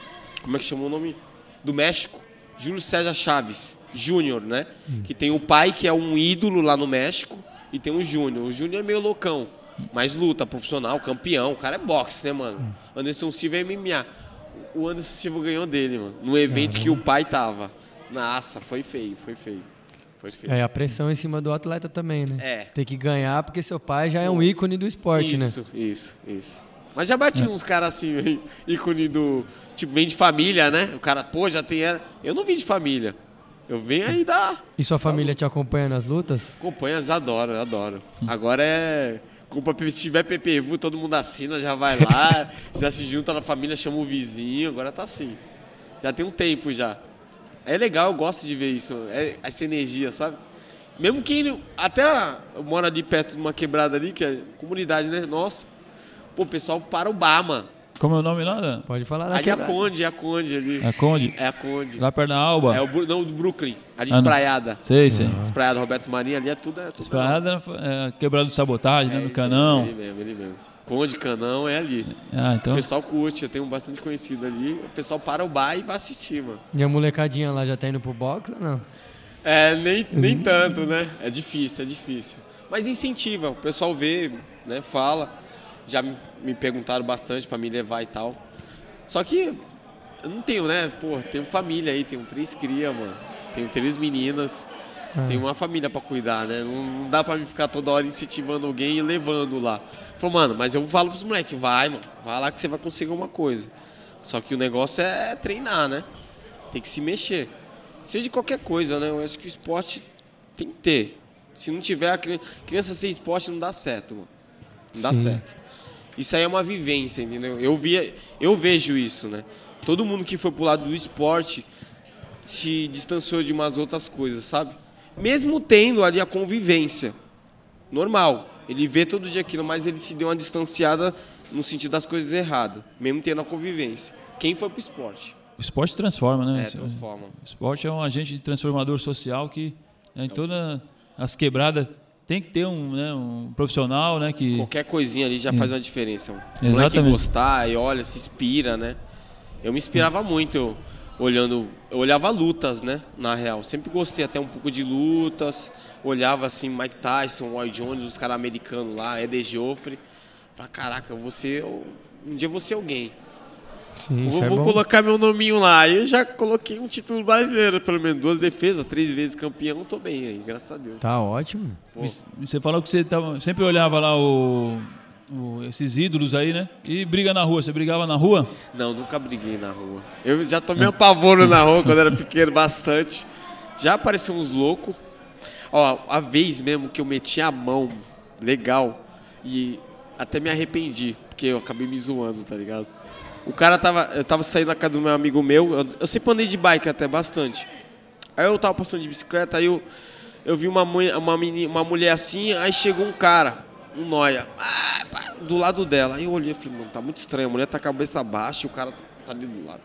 Como é que chamou o nome? Do México. Júlio César Chaves, Júnior, né? Que tem o pai que é um ídolo lá no México e tem o Júnior. O Júnior é meio loucão, mas luta, profissional, campeão. O cara é boxe, né, mano? Anderson Silva é MMA. O Anderson Silva ganhou dele, mano. No evento que o pai tava. Nossa, foi feio, foi feio. Foi feio. É a pressão em cima do atleta também, né? É. Tem que ganhar porque seu pai já é um ícone do esporte, né? Isso, isso, isso. Mas já bati uns caras assim, ícone do. Tipo, vem de família, né? O cara, pô, já tem. Eu não vim de família. Eu venho aí da. E sua família te acompanha nas lutas? Acompanhas, adoro, adoro. Agora é. Compra, se tiver PPV, todo mundo assina, já vai lá, já se junta na família, chama o vizinho, agora tá assim. Já tem um tempo já. É legal, eu gosto de ver isso, é, essa energia, sabe? Mesmo que ele, até eu moro ali perto de uma quebrada ali, que é comunidade, né? Nossa. Pô, o pessoal para o bar, mano. Como é o nome lá? da- Pode falar Ali é a. Conde, é a Conde ali. A Conde? É a Conde. Lá perto da Alba? É o, não, do Brooklyn, ali Ah, espraiada. Sei, sei. Espraiada, Roberto Marinho, ali é tudo. É tudo Espraiada é, quebrado de sabotagem, né? É, No canão. Ele mesmo, ele mesmo. Conde, Canão é ali. Ah, O então. pessoal curte, eu tenho bastante conhecido ali. O pessoal para o bar e vai assistir, mano. E a molecadinha lá já tá indo pro boxe ou não? É, nem, nem tanto, né? É difícil, é difícil. Mas incentiva, o pessoal vê, né? Fala. Já me, perguntaram bastante pra me levar e tal. Só que eu não tenho, né? Pô, tenho família aí, tenho três crias, mano. Tenho três meninas. Ah. Tenho uma família pra cuidar, né? Não, não dá pra me ficar toda hora incentivando alguém e levando lá. Falou, mano, mas eu falo pros moleques, vai, mano. Vai lá que você vai conseguir alguma coisa. Só que o negócio é treinar, né? Tem que se mexer. Seja de qualquer coisa, né? Eu acho que o esporte tem que ter. Se não tiver, a cri- criança sem esporte não dá certo, mano. Não dá Sim. certo. Isso aí é uma vivência, entendeu? Eu, via, eu vejo isso, né? Todo mundo que foi pro lado do esporte se distanciou de umas outras coisas, sabe? Mesmo tendo ali a convivência. Normal. Ele vê todo dia aquilo, mas ele se deu uma distanciada no sentido das coisas erradas. Mesmo tendo a convivência. Quem foi pro esporte? O esporte transforma, né? É, Isso- transforma. O esporte é um agente transformador social que né, em todas as quebradas tem que ter um, né, um profissional, né? Que Qualquer coisinha ali já faz uma diferença. O Exatamente. gostar e olha, se inspira, né? Eu me inspirava muito eu, olhando, eu olhava lutas, né? Na real, sempre gostei até um pouco de lutas, olhava assim Mike Tyson, Roy Jones, os caras americanos lá, Eder Joffre. Falei, caraca, eu vou ser, eu- um dia eu vou ser alguém. Sim, Eu isso vou, é vou bom. colocar meu nominho lá. Aí eu já coloquei um título brasileiro, pelo menos duas defesas, três vezes campeão, tô bem aí, graças a Deus. Tá ótimo. Pô, Você falou que você tava, sempre olhava lá o, o- esses ídolos aí, né? E briga na rua. Você brigava na rua? Não, nunca briguei na rua. Eu já tomei um apavoro na rua quando era pequeno, bastante. Já apareceu uns loucos. Ó, a vez mesmo que eu meti a mão, legal, e até me arrependi, porque eu acabei me zoando, tá ligado? O cara tava. Eu tava saindo da casa do meu amigo meu, eu, eu sempre andei de bike até bastante. Aí eu tava passando de bicicleta, aí eu, eu vi uma, uma, meni- uma mulher assim, aí chegou um cara, um noia, ah, do lado dela. Aí eu olhei e falei, mano, tá muito estranho, a mulher tá cabeça baixa e o cara tá ali do lado.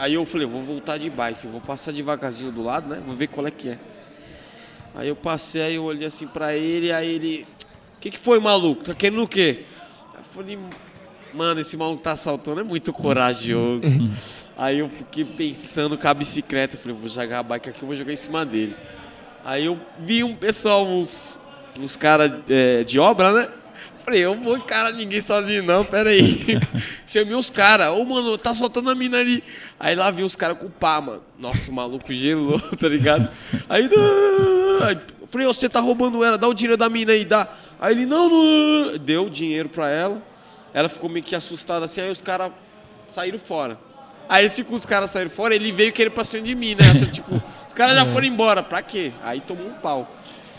Aí eu falei, vou voltar de bike, vou passar devagarzinho do lado, né? Vou ver qual é que é. Aí eu passei, aí eu olhei assim pra ele, aí ele. O que, que foi, maluco? Tá querendo o quê? Aí eu falei, mano, esse maluco tá assaltando, é muito corajoso. aí eu fiquei pensando com a bicicleta, eu falei, vou jogar a bike aqui, eu vou jogar em cima dele. Aí eu vi um pessoal, uns, uns caras é, de obra, né? Falei, eu vou encarar ninguém sozinho não, pera aí. Chamei os caras, ô mano, tá soltando a mina ali. Aí lá vi os caras com o pá, mano. Nossa, o maluco gelou, tá ligado? Aí eu falei, você tá roubando ela, dá o dinheiro da mina aí, dá. Aí ele, não, não. Deu o dinheiro pra ela. Ela ficou meio que assustada assim, aí os caras saíram fora. Aí que os caras saíram fora, ele veio querer pra cima de mim, né? Achou, tipo, os caras já foram embora, pra quê? Aí tomou um pau.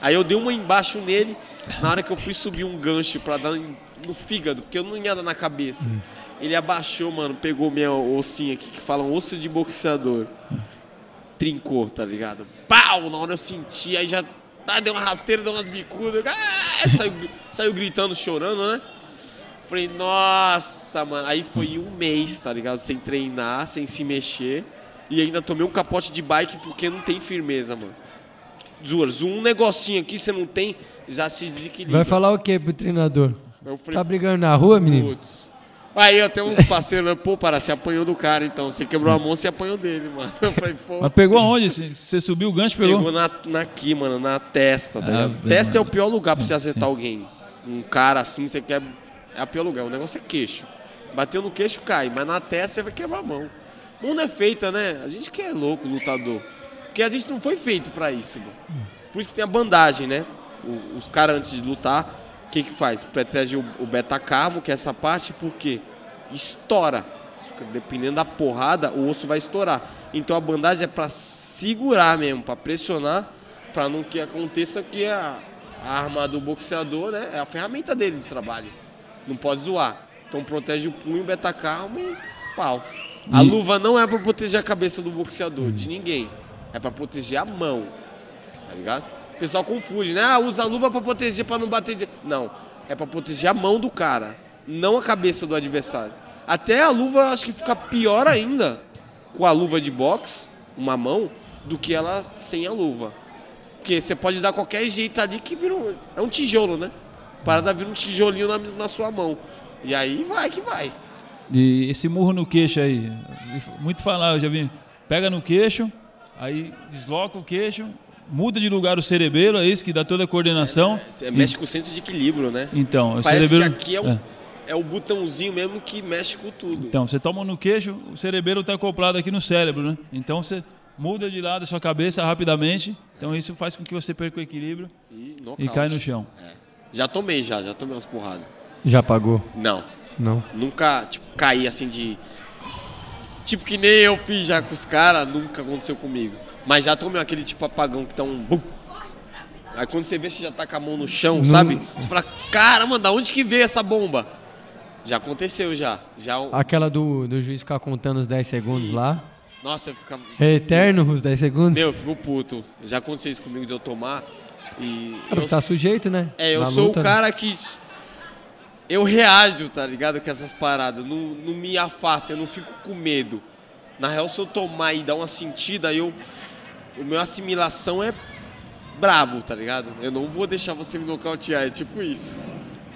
Aí eu dei uma embaixo nele, na hora que eu fui subir um gancho pra dar no fígado, porque eu não ia dar na cabeça. Ele abaixou, mano, pegou minha ossinha aqui, que fala um osso de boxeador. Trincou, tá ligado? Pau! Na hora eu senti, aí já ah, deu uma rasteira, deu umas bicudas. Ah, saiu, saiu gritando, chorando, né? Falei, nossa, mano. Aí foi um mês, tá ligado? Sem treinar, sem se mexer. E ainda tomei um capote de bike porque não tem firmeza, mano. Zuras, um negocinho aqui você não tem, já se desequilibra. Vai falar o que pro treinador? Falei, Tá brigando na rua, menino? putz. Aí eu tenho uns parceiros, né? pô, para, você apanhou do cara, então. Você quebrou a mão, você apanhou dele, mano. Falei. Mas pegou aonde? Você- subiu o gancho, pegou? Pegou na, na aqui, mano, na testa, tá Ah, Testa é o mano. pior lugar pra você acertar Sim. alguém. Um cara assim, você quer. É o pior lugar. O negócio é queixo. Bateu no queixo, cai. Mas na testa você vai quebrar a mão. Mão não é feita, né? A gente que é louco, lutador. Porque a gente não foi feito pra isso, mano. Por isso que tem a bandagem, né? O- os caras antes de lutar, o que que faz? Protege o, o beta-carmo, que é essa parte, porque estoura. Dependendo da porrada, o osso vai estourar. Então a bandagem é pra segurar mesmo, pra pressionar, pra não que aconteça que a, a arma do boxeador, né? É a ferramenta dele de trabalho. Não pode zoar. Então protege o punho, o beta-carmo e pau. A E- luva não é pra proteger a cabeça do boxeador, de ninguém. É pra proteger a mão tá ligado? O pessoal confunde, né? Ah, usa a luva pra proteger, pra não bater. De... Não, é pra proteger a mão do cara, não a cabeça do adversário. Até a luva acho que fica pior ainda com a luva de boxe, uma mão, do que ela sem a luva. Porque você pode dar qualquer jeito ali que vira um... É um tijolo, né? Parada vira um tijolinho na, na sua mão. E aí vai que vai. E esse murro no queixo aí. Muito falar, eu já vi. Pega no queixo, aí desloca o queixo, muda de lugar o cerebelo, é isso que dá toda a coordenação. Você mexe com o senso de equilíbrio, né? Então, o Parece que cerebelo. aqui é o, é. é o botãozinho mesmo que mexe com tudo. Então, você toma no queixo, o cerebelo está acoplado aqui no cérebro, né? Então você muda de lado a sua cabeça rapidamente. Então isso faz com que você perca o equilíbrio E, e cai no chão. Já tomei, já, já tomei umas porradas. Já pagou? Não, Não. nunca, tipo, caí assim de. Tipo que nem eu fiz já com os caras, nunca aconteceu comigo. Mas já tomei aquele tipo apagão que tá um. Bum. Aí quando você vê, você já tá com a mão no chão, Não- sabe? Você fala, caramba, da onde que veio essa bomba? Já aconteceu já. já Aquela do, do juiz ficar contando os 10 segundos lá. Nossa, eu ficava. É eterno os 10 segundos? Meu, eu fico puto. Já aconteceu isso comigo de eu tomar. E. Ah, porque tá sujeito, né? É, eu Na sou luta, o cara que. Eu reajo, tá ligado? Com essas paradas. Não, não me afasta, eu não fico com medo. Na real, se eu tomar e dar uma sentida, eu. O meu assimilação é brabo, tá ligado? Eu não vou deixar você me nocautear, é tipo isso.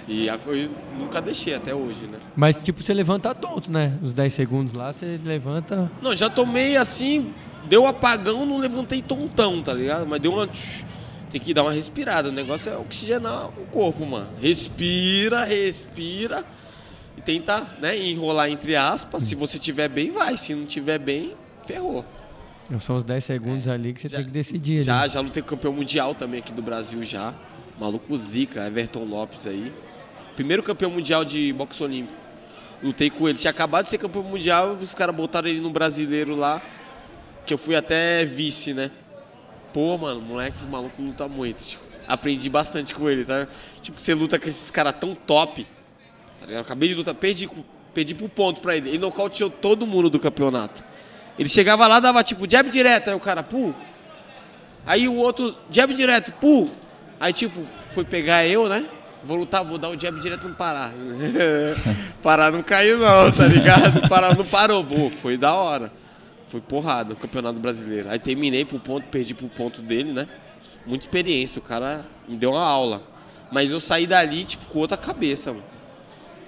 E a- eu nunca deixei até hoje, né? Mas, tipo, você levanta tonto, né? Os 10 segundos lá, você levanta. Não, já tomei assim, deu apagão, não levantei tontão, tá ligado? Mas deu uma. Tem que dar uma respirada. O negócio é oxigenar o corpo, mano. Respira, respira. E tenta, né, enrolar entre aspas. Se você tiver bem, vai. Se não tiver bem, ferrou. São os 10 segundos ali que você Já- tem que decidir. Já, já lutei com campeão mundial também aqui do Brasil já. Maluco Zica, Everton Lopes aí. Primeiro campeão mundial de boxe olímpico. Lutei com ele. Tinha acabado de ser campeão mundial, os caras botaram ele no brasileiro lá. Que eu fui até vice, né? Pô, mano, moleque maluco luta muito. tipo. Aprendi bastante com ele, tá? Tipo, você luta com esses caras tão top. Tá ligado? Acabei de lutar, perdi, perdi por ponto pra ele. Ele nocauteou todo mundo do campeonato. Ele chegava lá, dava tipo jab direto, aí o cara, pu. Aí o outro, jab direto, pu. Aí tipo, foi pegar eu, né? Vou lutar, vou dar o jab direto no Pará. Pará não caiu não, tá ligado? Pará não parou. Pô, foi da hora. Foi porrada o Campeonato Brasileiro. Aí terminei por ponto, perdi por ponto dele, né? Muita experiência, o cara me deu uma aula. Mas eu saí dali, tipo, com outra cabeça, mano.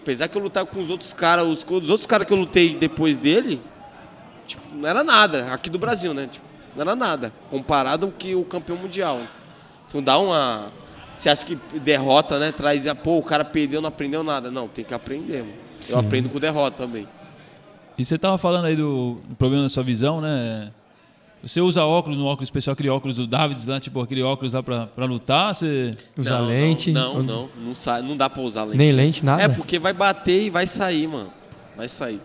Apesar que eu lutava com os outros caras, os, os outros caras que eu lutei depois dele, tipo, não era nada. Aqui do Brasil, né? Tipo, não era nada. Comparado ao que o campeão mundial. Então dá uma. Você acha que derrota, né? Traz, pô, o cara perdeu, não aprendeu nada. Não, tem que aprender, mano. Sim. Eu aprendo com derrota também. E você tava falando aí do, do problema da sua visão, né? Você usa óculos, um óculos especial, aquele óculos do Davids lá, tipo aquele óculos lá pra, pra lutar, você... Usar não, lente. Não, não, não, não, sai, não dá pra usar lente. Nem não. lente, nada? É, porque vai bater e vai sair, mano. Vai sair.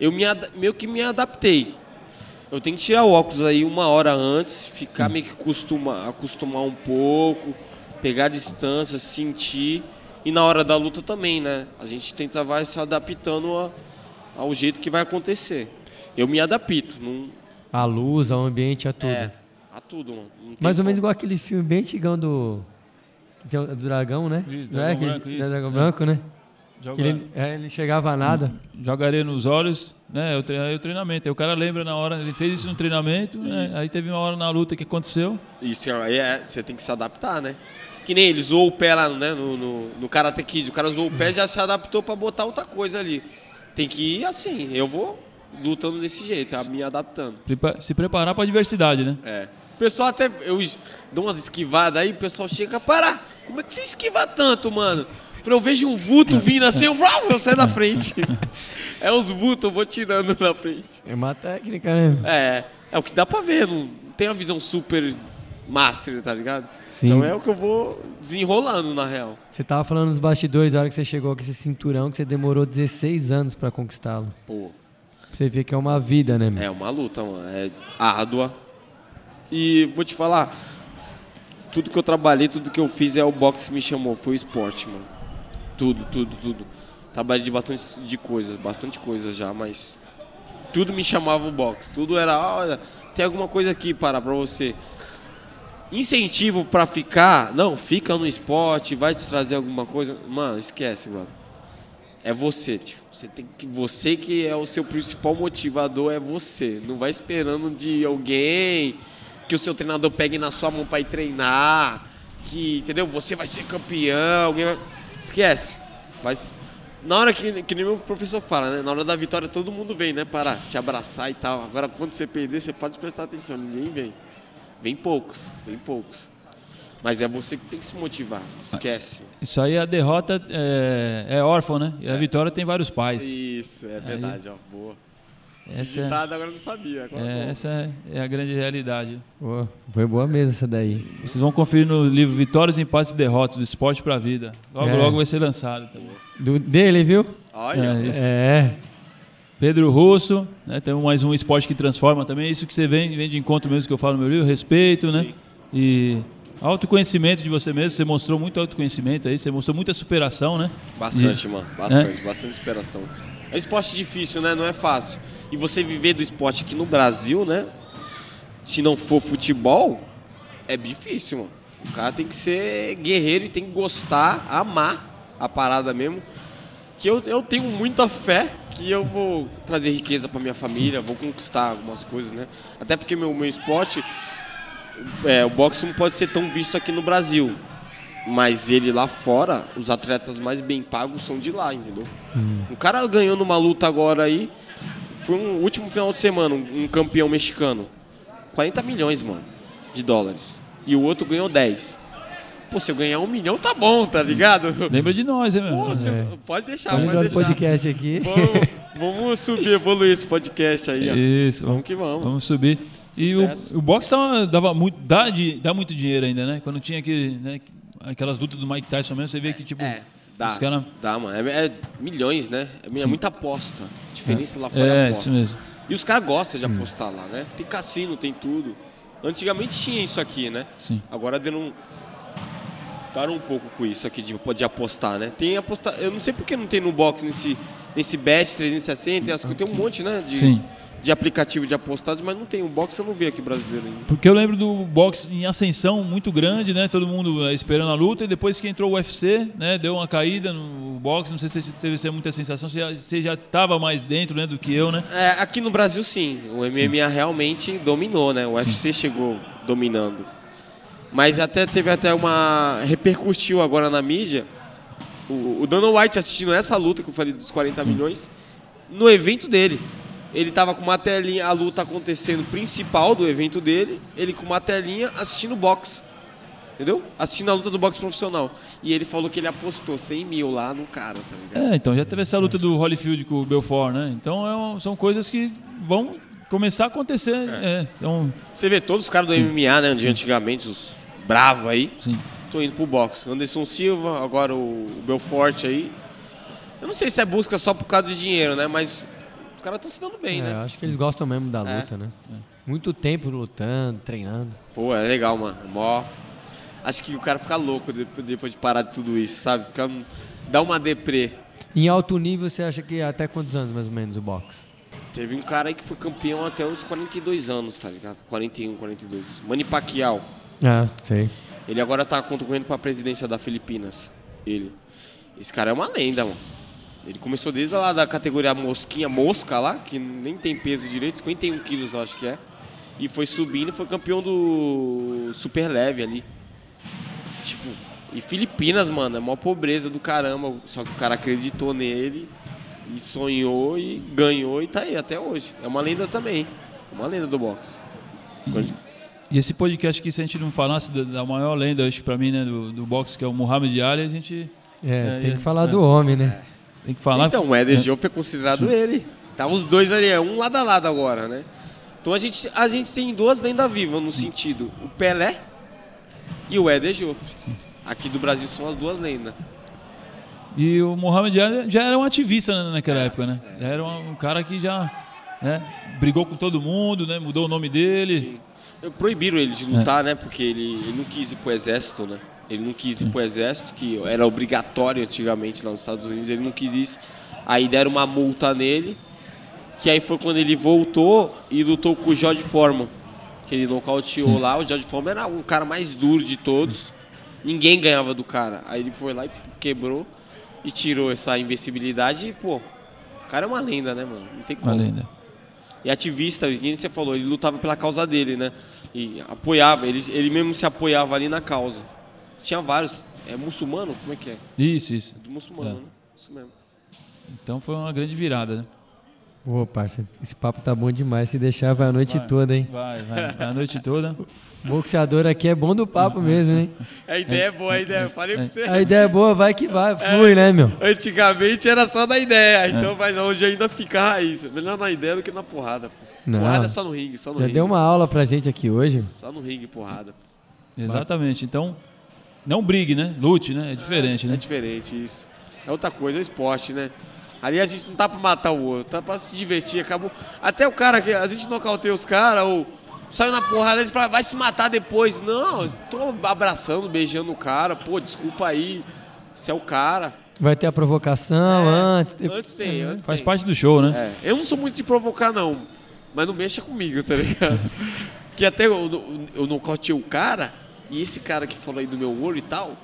Eu me, meio que me adaptei. Eu tenho que tirar o óculos aí uma hora antes, ficar meio que acostumar, acostumar um pouco, pegar a distância, sentir. E na hora da luta também, né? A gente tenta vai se adaptando a- ao jeito que vai acontecer. Eu me adapto, não, A luz, ao ambiente, a tudo. é, a tudo, mano. Não tem Mais ou menos igual aquele filme bem antigão do. do dragão, né? Isso, é? Dragão Aquele- Branco, é isso. dragão É. branco, né? Joga, ele, é, ele chegava a nada. jogaria nos olhos, né? É o, tre- é o treinamento. Aí o cara lembra na hora, ele fez isso no treinamento, né? Isso. aí teve uma hora na luta que aconteceu. Isso aí é, você tem que se adaptar, né? Que nem ele zoou o pé lá né, no, no, no Karate Kid. O cara zoou o pé e já se adaptou pra botar outra coisa ali. Tem que ir assim. Eu vou lutando desse jeito, a me adaptando. Se preparar pra adversidade, né? É. O pessoal até. Eu dou umas esquivadas aí, o pessoal chega. Para! Como é que você esquiva tanto, mano? Eu falei, eu vejo um vulto vindo assim, eu, eu saio da frente. é os vultos, eu vou tirando na frente. É uma técnica, né? É, é o que dá pra ver, não tem uma visão super master, tá ligado? Sim. Então é o que eu vou desenrolando, na real. Você tava falando nos bastidores, a hora que você chegou com esse cinturão, que você demorou 16 anos pra conquistá-lo. Pô, Você vê que é uma vida, né, meu? é uma luta, mano. É árdua. E vou te falar, tudo que eu trabalhei, tudo que eu fiz é o boxe que me chamou, foi o esporte, mano. Tudo, tudo, tudo. Trabalhei de bastante de coisas, bastante coisas já, mas tudo me chamava o boxe. Tudo era, olha, tem alguma coisa aqui para pra você. Incentivo pra ficar, não, fica no esporte, vai te trazer alguma coisa. Mano, esquece, mano. É você, tio. Você tem que você que é o seu principal motivador é você. Não vai esperando de alguém que o seu treinador pegue na sua mão para ir treinar, que, entendeu? Você vai ser campeão, alguém vai... esquece. Vai na hora que, que nem meu professor fala, né? Na hora da vitória todo mundo vem, né? Para te abraçar e tal. Agora quando você perder, você pode prestar atenção, ninguém vem. Vem poucos, vem poucos. Mas é você que tem que se motivar. Esquece. Isso aí, a derrota é, é órfã, né? E a vitória tem vários pais. Isso, é verdade, ó. Boa. Essa é, Ditado agora eu não sabia. Agora é, essa é, a grande realidade. Pô, foi boa mesmo essa daí. Vocês vão conferir no livro Vitórias, Empates e Derrotas, do Esporte pra Vida. Logo, É. logo vai ser lançado também. Do, dele, viu? Olha, É, isso. É. Pedro Russo, né, tem mais um esporte que transforma também. Isso que você vem, vem de encontro mesmo que eu falo no meu livro, respeito, né? Sim. E autoconhecimento de você mesmo. Você mostrou muito autoconhecimento aí, você mostrou muita superação, né? Bastante, mano. Bastante, bastante superação. É um esporte difícil, né? Não é fácil. E você viver do esporte aqui no Brasil, né? Se não for futebol, é difícil, mano. O cara tem que ser guerreiro e tem que gostar, amar a parada mesmo. Que eu, eu tenho muita fé que eu vou trazer riqueza pra minha família, vou conquistar algumas coisas, né? Até porque meu, meu esporte, é, o boxe não pode ser tão visto aqui no Brasil. Mas ele lá fora, os atletas mais bem pagos são de lá, entendeu? Um cara ganhou numa luta agora aí, foi um último final de semana, um, um campeão mexicano. 40 milhões, mano, de dólares. E o outro ganhou 10. Pô, se eu ganhar um milhão, tá bom, tá ligado? Lembra de nós, hein, meu? Pô, se eu- É. Pode deixar, pode o deixar. podcast aqui. Vamos, vamos subir, evoluir esse podcast aí, ó. Isso, Vamos vamos, que vamos. vamos subir. E Sucesso. o, o boxe tava, dava muito, dá, de, dá muito dinheiro ainda, né? Quando tinha aquele, né, aquelas lutas do Mike Tyson mesmo, você vê que, tipo, É, dá, dá, mano. É, é milhões, né? É, é muita aposta. A diferença lá fora é É, aposta. isso mesmo. E os caras gostam de apostar lá, né? Tem cassino, tem tudo. Antigamente tinha isso aqui, né? Sim. Agora deram um... Param um pouco com isso aqui de, de apostar, né? Tem apostar... Eu não sei por que não tem no box nesse, nesse Bet 360, as, tem um monte, né? De, Sim. De aplicativo de apostados, mas não tem. O box eu não vi aqui brasileiro ainda. Porque eu lembro do boxe em ascensão muito grande, né? Todo mundo eh, esperando a luta. E depois que entrou o UFC, né? Deu uma caída no boxe. Não sei se você teve muita sensação. Você já- estava mais dentro né, do que eu, né? É, aqui no Brasil, sim. O MMA realmente dominou, né? O UFC chegou dominando. Mas até teve até uma. repercutiu agora na mídia. O, o Dana White assistindo essa luta que eu falei dos 40 milhões, no evento dele. Ele tava com uma telinha, a luta acontecendo principal do evento dele, ele com uma telinha assistindo boxe. Entendeu? Assistindo a luta do boxe profissional. E ele falou que ele apostou 100 mil lá no cara, tá ligado? É, então já teve essa luta do Holyfield com o Belfort, né? Então é um- são coisas que vão começar a acontecer. É. então, Você vê todos os caras do MMA, né? De antigamente, os bravos aí, sim. estão indo pro boxe. Anderson Silva, agora o o Belfort aí. Eu não sei se é busca só por causa de dinheiro, né? Mas os caras estão se dando bem, É, né? acho que eles gostam mesmo da É. luta, né? Muito tempo lutando, treinando. Pô, é legal, mano. Mó... Acho que o cara fica louco depois de parar de tudo isso, sabe? Fica... Dá uma deprê. Em alto nível, você acha que até quantos anos, mais ou menos, o boxe? Teve um cara aí que foi campeão até os 42 anos, tá ligado? 41, 42. Manny Pacquiao. Ah, sei. Ele agora tá concorrendo pra presidência da Filipinas. Ele. Esse cara é uma lenda, mano. Ele começou desde lá da categoria mosquinha, mosca lá, que nem tem peso direito, 51 quilos eu acho que é. E foi subindo e foi campeão do super leve ali. Tipo, e Filipinas, mano, é uma pobreza do caramba. Só que o cara acreditou nele e sonhou e ganhou e tá aí até hoje. É uma lenda também. Uma lenda do boxe. Quando- E esse podcast aqui, se a gente não falasse da, maior lenda, acho que pra mim, né, do, do boxe, que é o Muhammad Ali, a gente É, É, tem é, que falar é. do homem, né? Tem que falar. Então, o Éder Diop é considerado ele. Tá os dois ali, é um lado a lado agora, né? Então a gente, a gente tem duas lendas vivas no sentido, o Pelé e o Éder Joffre. Aqui do Brasil são as duas lendas. E o Muhammad Ali já era um ativista né, naquela época, né? Já era um, um cara que já né, brigou com todo mundo, né? Mudou o nome dele. Sim. Proibiram ele de lutar, né? Porque ele, ele não quis ir pro exército, né? Ele não quis ir pro exército, que era obrigatório antigamente lá nos Estados Unidos, ele não quis isso. Aí deram uma multa nele, que aí foi quando ele voltou e lutou com o George Foreman. Que ele nocauteou Sim. lá, o George Foreman era o cara mais duro de todos. Ninguém ganhava do cara. Aí ele foi lá e quebrou e tirou essa invencibilidade e, pô, o cara é uma lenda, né, mano? Não tem como. Uma lenda. E ativista, que nem você falou, ele lutava pela causa dele, né? E apoiava, ele, ele mesmo se apoiava ali na causa. Tinha vários. É muçulmano? Como é que é? Isso, isso. Do muçulmano, É. né? Isso mesmo. Então foi uma grande virada, né? Ô, parça, esse papo tá bom demais. Se deixar, vai a noite Vai. toda, hein? Vai, vai. vai A noite toda. Boxeador aqui é bom do papo mesmo, hein? A ideia é boa, a ideia. Eu falei pra você. A ideia é boa, vai que vai. Flui, né, meu? Antigamente era só da ideia, então, mas hoje ainda fica a raiz. Melhor na ideia do que na porrada. Pô. Não. Porrada é só no ringue, só no Já ringue. deu uma aula pra gente aqui hoje. Só no ringue, porrada. Exatamente. Então, não brigue, né? Lute, né? É diferente, É né? diferente isso. É outra coisa, é esporte, né? Ali a gente não tá pra matar o outro, tá pra se divertir, acabou. Até o cara que a gente nocauteia os caras, ou saiu na porrada, gente fala, vai se matar depois. Não, eu tô abraçando, beijando o cara, pô, desculpa aí, você é o cara. Vai ter a provocação antes. depois- Antes tem, antes Faz tem. parte do show, né? É, eu não sou muito de provocar, não. Mas não mexa comigo, tá ligado? que até eu, eu, eu nocauteei o cara, e esse cara que falou aí do meu olho e tal,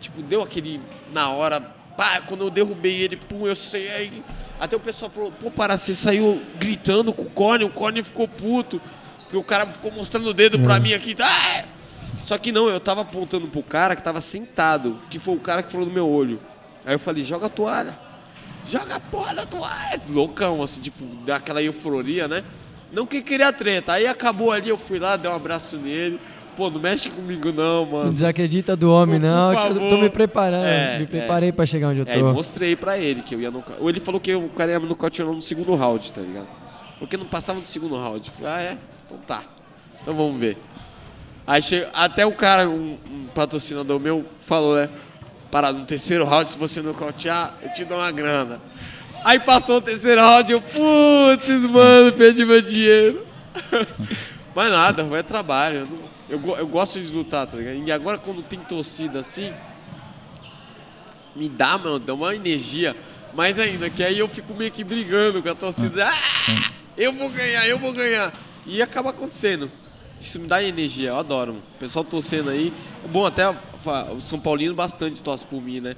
tipo, deu aquele. Na hora, pá, quando eu derrubei ele, pum, eu sei. Aí, até o pessoal falou, pô, para, você saiu gritando com o Cone, o Cone ficou puto. Porque o cara ficou mostrando o dedo pra mim aqui. Ah! Só que não, eu tava apontando pro cara que tava sentado, que foi o cara que falou do meu olho. Aí eu falei, joga a toalha. Joga a porra da toalha. Loucão, assim, tipo, dá aquela euforia, né? Não que queria treta. Aí acabou ali, eu fui lá, dei um abraço nele. Pô, não mexe comigo não, Não mano. desacredita do homem, Por não. eu tô me preparando. É, me é. preparei pra chegar onde eu Aí tô. mostrei pra ele que eu ia no. Ou ele falou que o cara ia me nocautear no segundo round, tá ligado? Porque não passava do segundo round. Eu falei, ah, é? Então tá. Então vamos ver. Aí che... até o cara, um, um patrocinador meu, falou, né? Para no terceiro round, se você nocautear, eu te dou uma grana. Aí passou o terceiro round, eu, putz, mano, perdi meu dinheiro. Mas nada, é trabalho. Eu, eu, eu gosto de lutar, tá ligado? E agora quando tem torcida assim, me dá, mano, dá uma energia. Mais ainda, que aí eu fico meio que brigando com a torcida. Ah, eu vou ganhar, eu vou ganhar. E acaba acontecendo. Isso me dá energia, eu adoro. mano. O pessoal torcendo aí. É bom, até o São Paulino bastante torce por mim, né?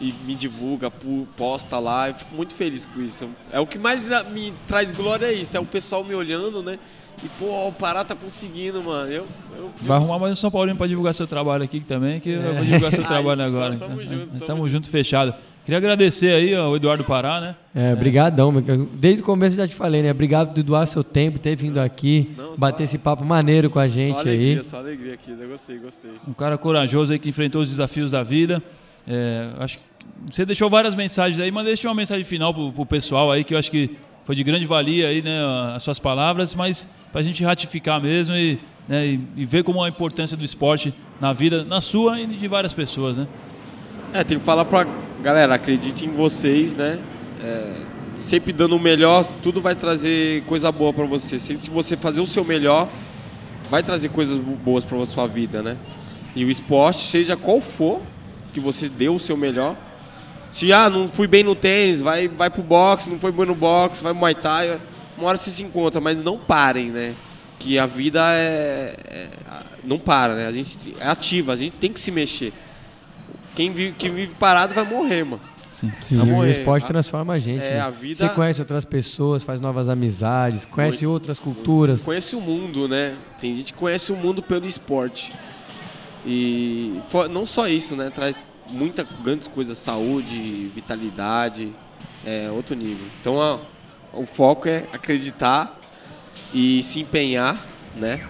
E me divulga, posta lá. Eu fico muito feliz com isso. É o que mais me traz glória é isso. É o pessoal me olhando, né? E, pô, o Pará tá conseguindo, mano. Eu, eu, Vai arrumar mais um São Paulino pra divulgar seu trabalho aqui também, que eu vou divulgar seu Ah, trabalho isso, agora. tamo Então, junto, Nós tamo estamos juntos, fechado. Queria agradecer aí ao Eduardo Pará, né? É, brigadão. Desde o começo eu já te falei, né? Obrigado por doar seu tempo, ter vindo aqui, Não, bater só- esse papo maneiro com a gente só alegria, aí. só alegria aqui. Eu gostei, gostei. Um cara corajoso aí que enfrentou os desafios da vida. É, acho que você deixou várias mensagens aí, mas deixa uma mensagem final pro, pro pessoal aí que eu acho que foi de grande valia aí, né, as suas palavras, mas pra gente ratificar mesmo e, né, e, e ver como a importância do esporte na vida, na sua e de várias pessoas, né? É, tem que falar pra galera, acredite em vocês, né? É, sempre dando o melhor, tudo vai trazer coisa boa pra você. Se, se você fazer o seu melhor, vai trazer coisas bo- boas pra sua vida, né? E o esporte, seja qual for, que você deu o seu melhor. Se ah, não fui bem no tênis, vai, vai pro boxe, não foi bem no boxe, vai pro Muay Thai, uma hora você se encontra, mas não parem, né? Que a vida é, é- não para, né? A gente é ativa, a gente tem que se mexer. Quem vive, quem vive parado vai morrer, mano. Sim. Sim, Tá bom, o esporte transforma a gente. é, né? a vida- Você conhece outras pessoas, faz novas amizades, conhece Muito. outras culturas. Conhece o mundo, né? Tem gente que conhece o mundo pelo esporte. E não só isso, né? Traz muitas grandes coisas, saúde, vitalidade, é outro nível. Então a- o foco é acreditar e se empenhar, né?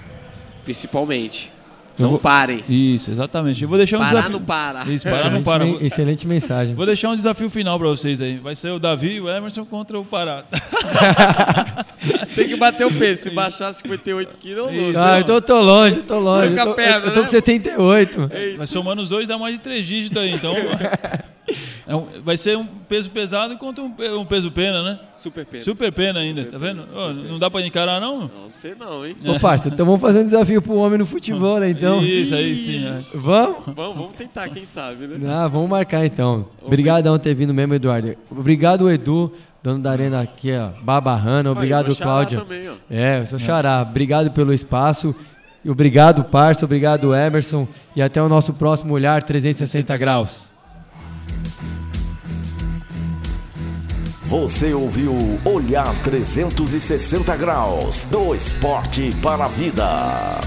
Principalmente. Eu Não vou- parem. Isso, exatamente. Eu vou deixar um Parar desafio. não para. Isso, parar não para. Excelente mensagem. Vou deixar um desafio final pra vocês aí. Vai ser o Davi e o Emerson contra o Pará. Tem que bater o peso. Se baixar 58 quilos, Isso. não. Ah, eu tô, longe, tô longe. Eu tô, perto, eu tô né? com 78. Mas somando os dois dá mais de três dígitos aí. Então é um- vai ser um peso pesado contra um, um peso pena, né? Super pena. Super pena ainda, Super tá vendo? pena, pena. não dá pra encarar, não? Não, não sei não, hein? Ô, parça, então vamos fazer um desafio pro homem no futebol, né? Então, Isso aí sim. é. vamos? Vamos, vamos tentar, quem sabe, né? Ah, vamos marcar então. Obrigadão por ter vindo mesmo, Eduardo. Obrigado, Edu, dono da arena aqui, ó, Babarrana. Obrigado, Cláudia. É, eu sou Xará. Obrigado pelo espaço. E Obrigado, parça. Obrigado, Emerson. E até o nosso próximo Olhar 360 Graus. Você ouviu Olhar 360 Graus do Esporte para a Vida.